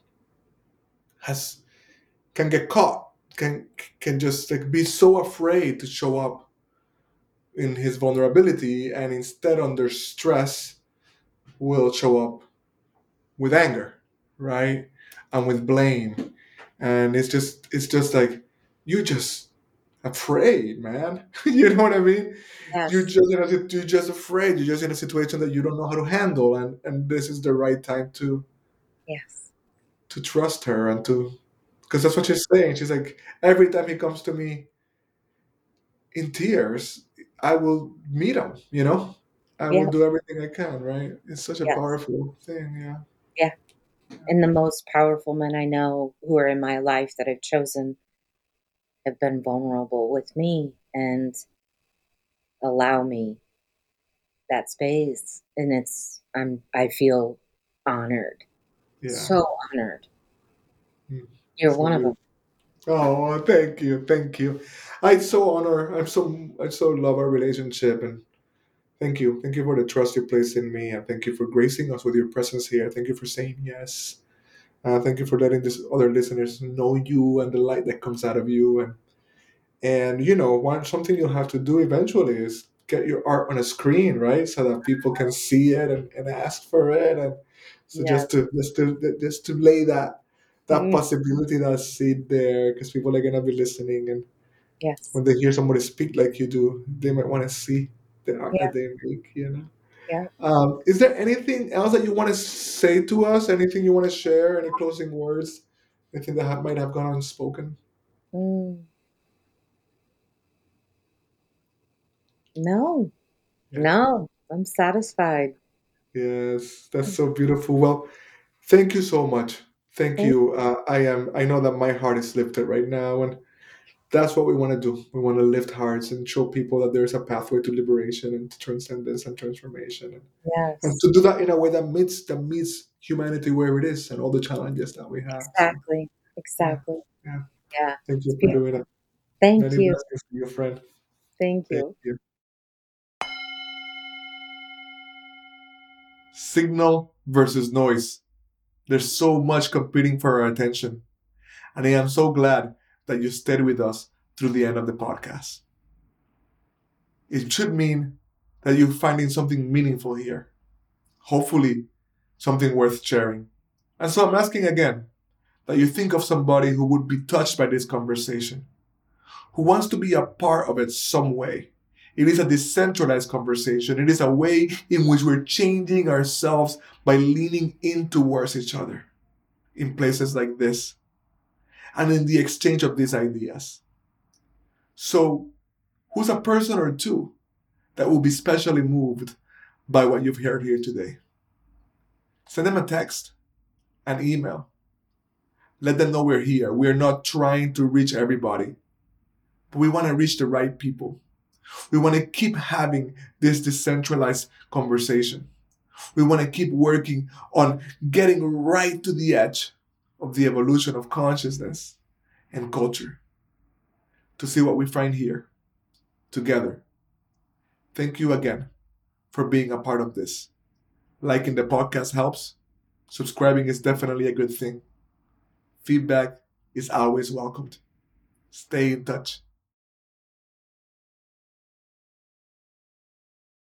has can get caught, can can just like be so afraid to show up in his vulnerability and instead under stress will show up with anger, right? And with blame. And it's just it's just like you just afraid, man. you know what I mean? You're just in a, you're just afraid. You're just in a situation that you don't know how to handle, and and this is the right time to Yes. to trust her and to because that's what she's saying. She's like every time he comes to me in tears, I will meet them, You know, I will do everything I can. Right? It's such a Yes. powerful thing. Yeah. Yeah. And the most powerful men I know who are in my life that I've chosen have been vulnerable with me and allow me that space and it's I'm I feel honored. Yeah. So honored. Mm. You're so one of them. Oh, thank you, thank you. I so honor. I'm so I so love our relationship, and thank you, thank you for the trust you place in me, and thank you for gracing us with your presence here. Thank you for saying yes. Uh, thank you for letting this other listeners know you and the light that comes out of you, and and you know, one something you'll have to do eventually is get your art on a screen, right? So that people can see it and, and ask for it. And so just to just to just to lay that that mm. possibility, that seed there, because people are gonna be listening and yes. when they hear somebody speak like you do, they might want to see the art yeah. that they make, you know. Yeah. Um, is there anything else that you want to say to us? Anything you want to share? Any closing words? Anything that have, might have gone unspoken? Mm. No. Yeah. No, I'm satisfied. Yes, that's so beautiful. Well, thank you so much. Thank Thank you. Uh, I am. I know that my heart is lifted right now, and that's what we want to do. We want to lift hearts and show people that there's a pathway to liberation and to transcendence and transformation, and, and to do that in a way that meets that meets humanity where it is and all the challenges that we have. Exactly. Exactly. yeah, Yeah. thank you for doing it. Thank Many you. your friend. Thank Thank you. you. Signal versus noise. There's so much competing for our attention. And I am so glad that you stayed with us through the end of the podcast. It should mean that you're finding something meaningful here. Hopefully, something worth sharing. And so I'm asking again that you think of somebody who would be touched by this conversation, who wants to be a part of it some way. It is a decentralized conversation. It is a way in which we're changing ourselves by leaning in towards each other in places like this and in the exchange of these ideas. So, who's a person or two that will be specially moved by what you've heard here today? Send them a text, an email. Let them know we're here. We're not trying to reach everybody, but we want to reach the right people. We want to keep having this decentralized conversation. We want to keep working on getting right to the edge of the evolution of consciousness and culture to see what we find here together. Thank you again for being a part of this. Liking the podcast helps. Subscribing is definitely a good thing. Feedback is always welcomed. Stay in touch.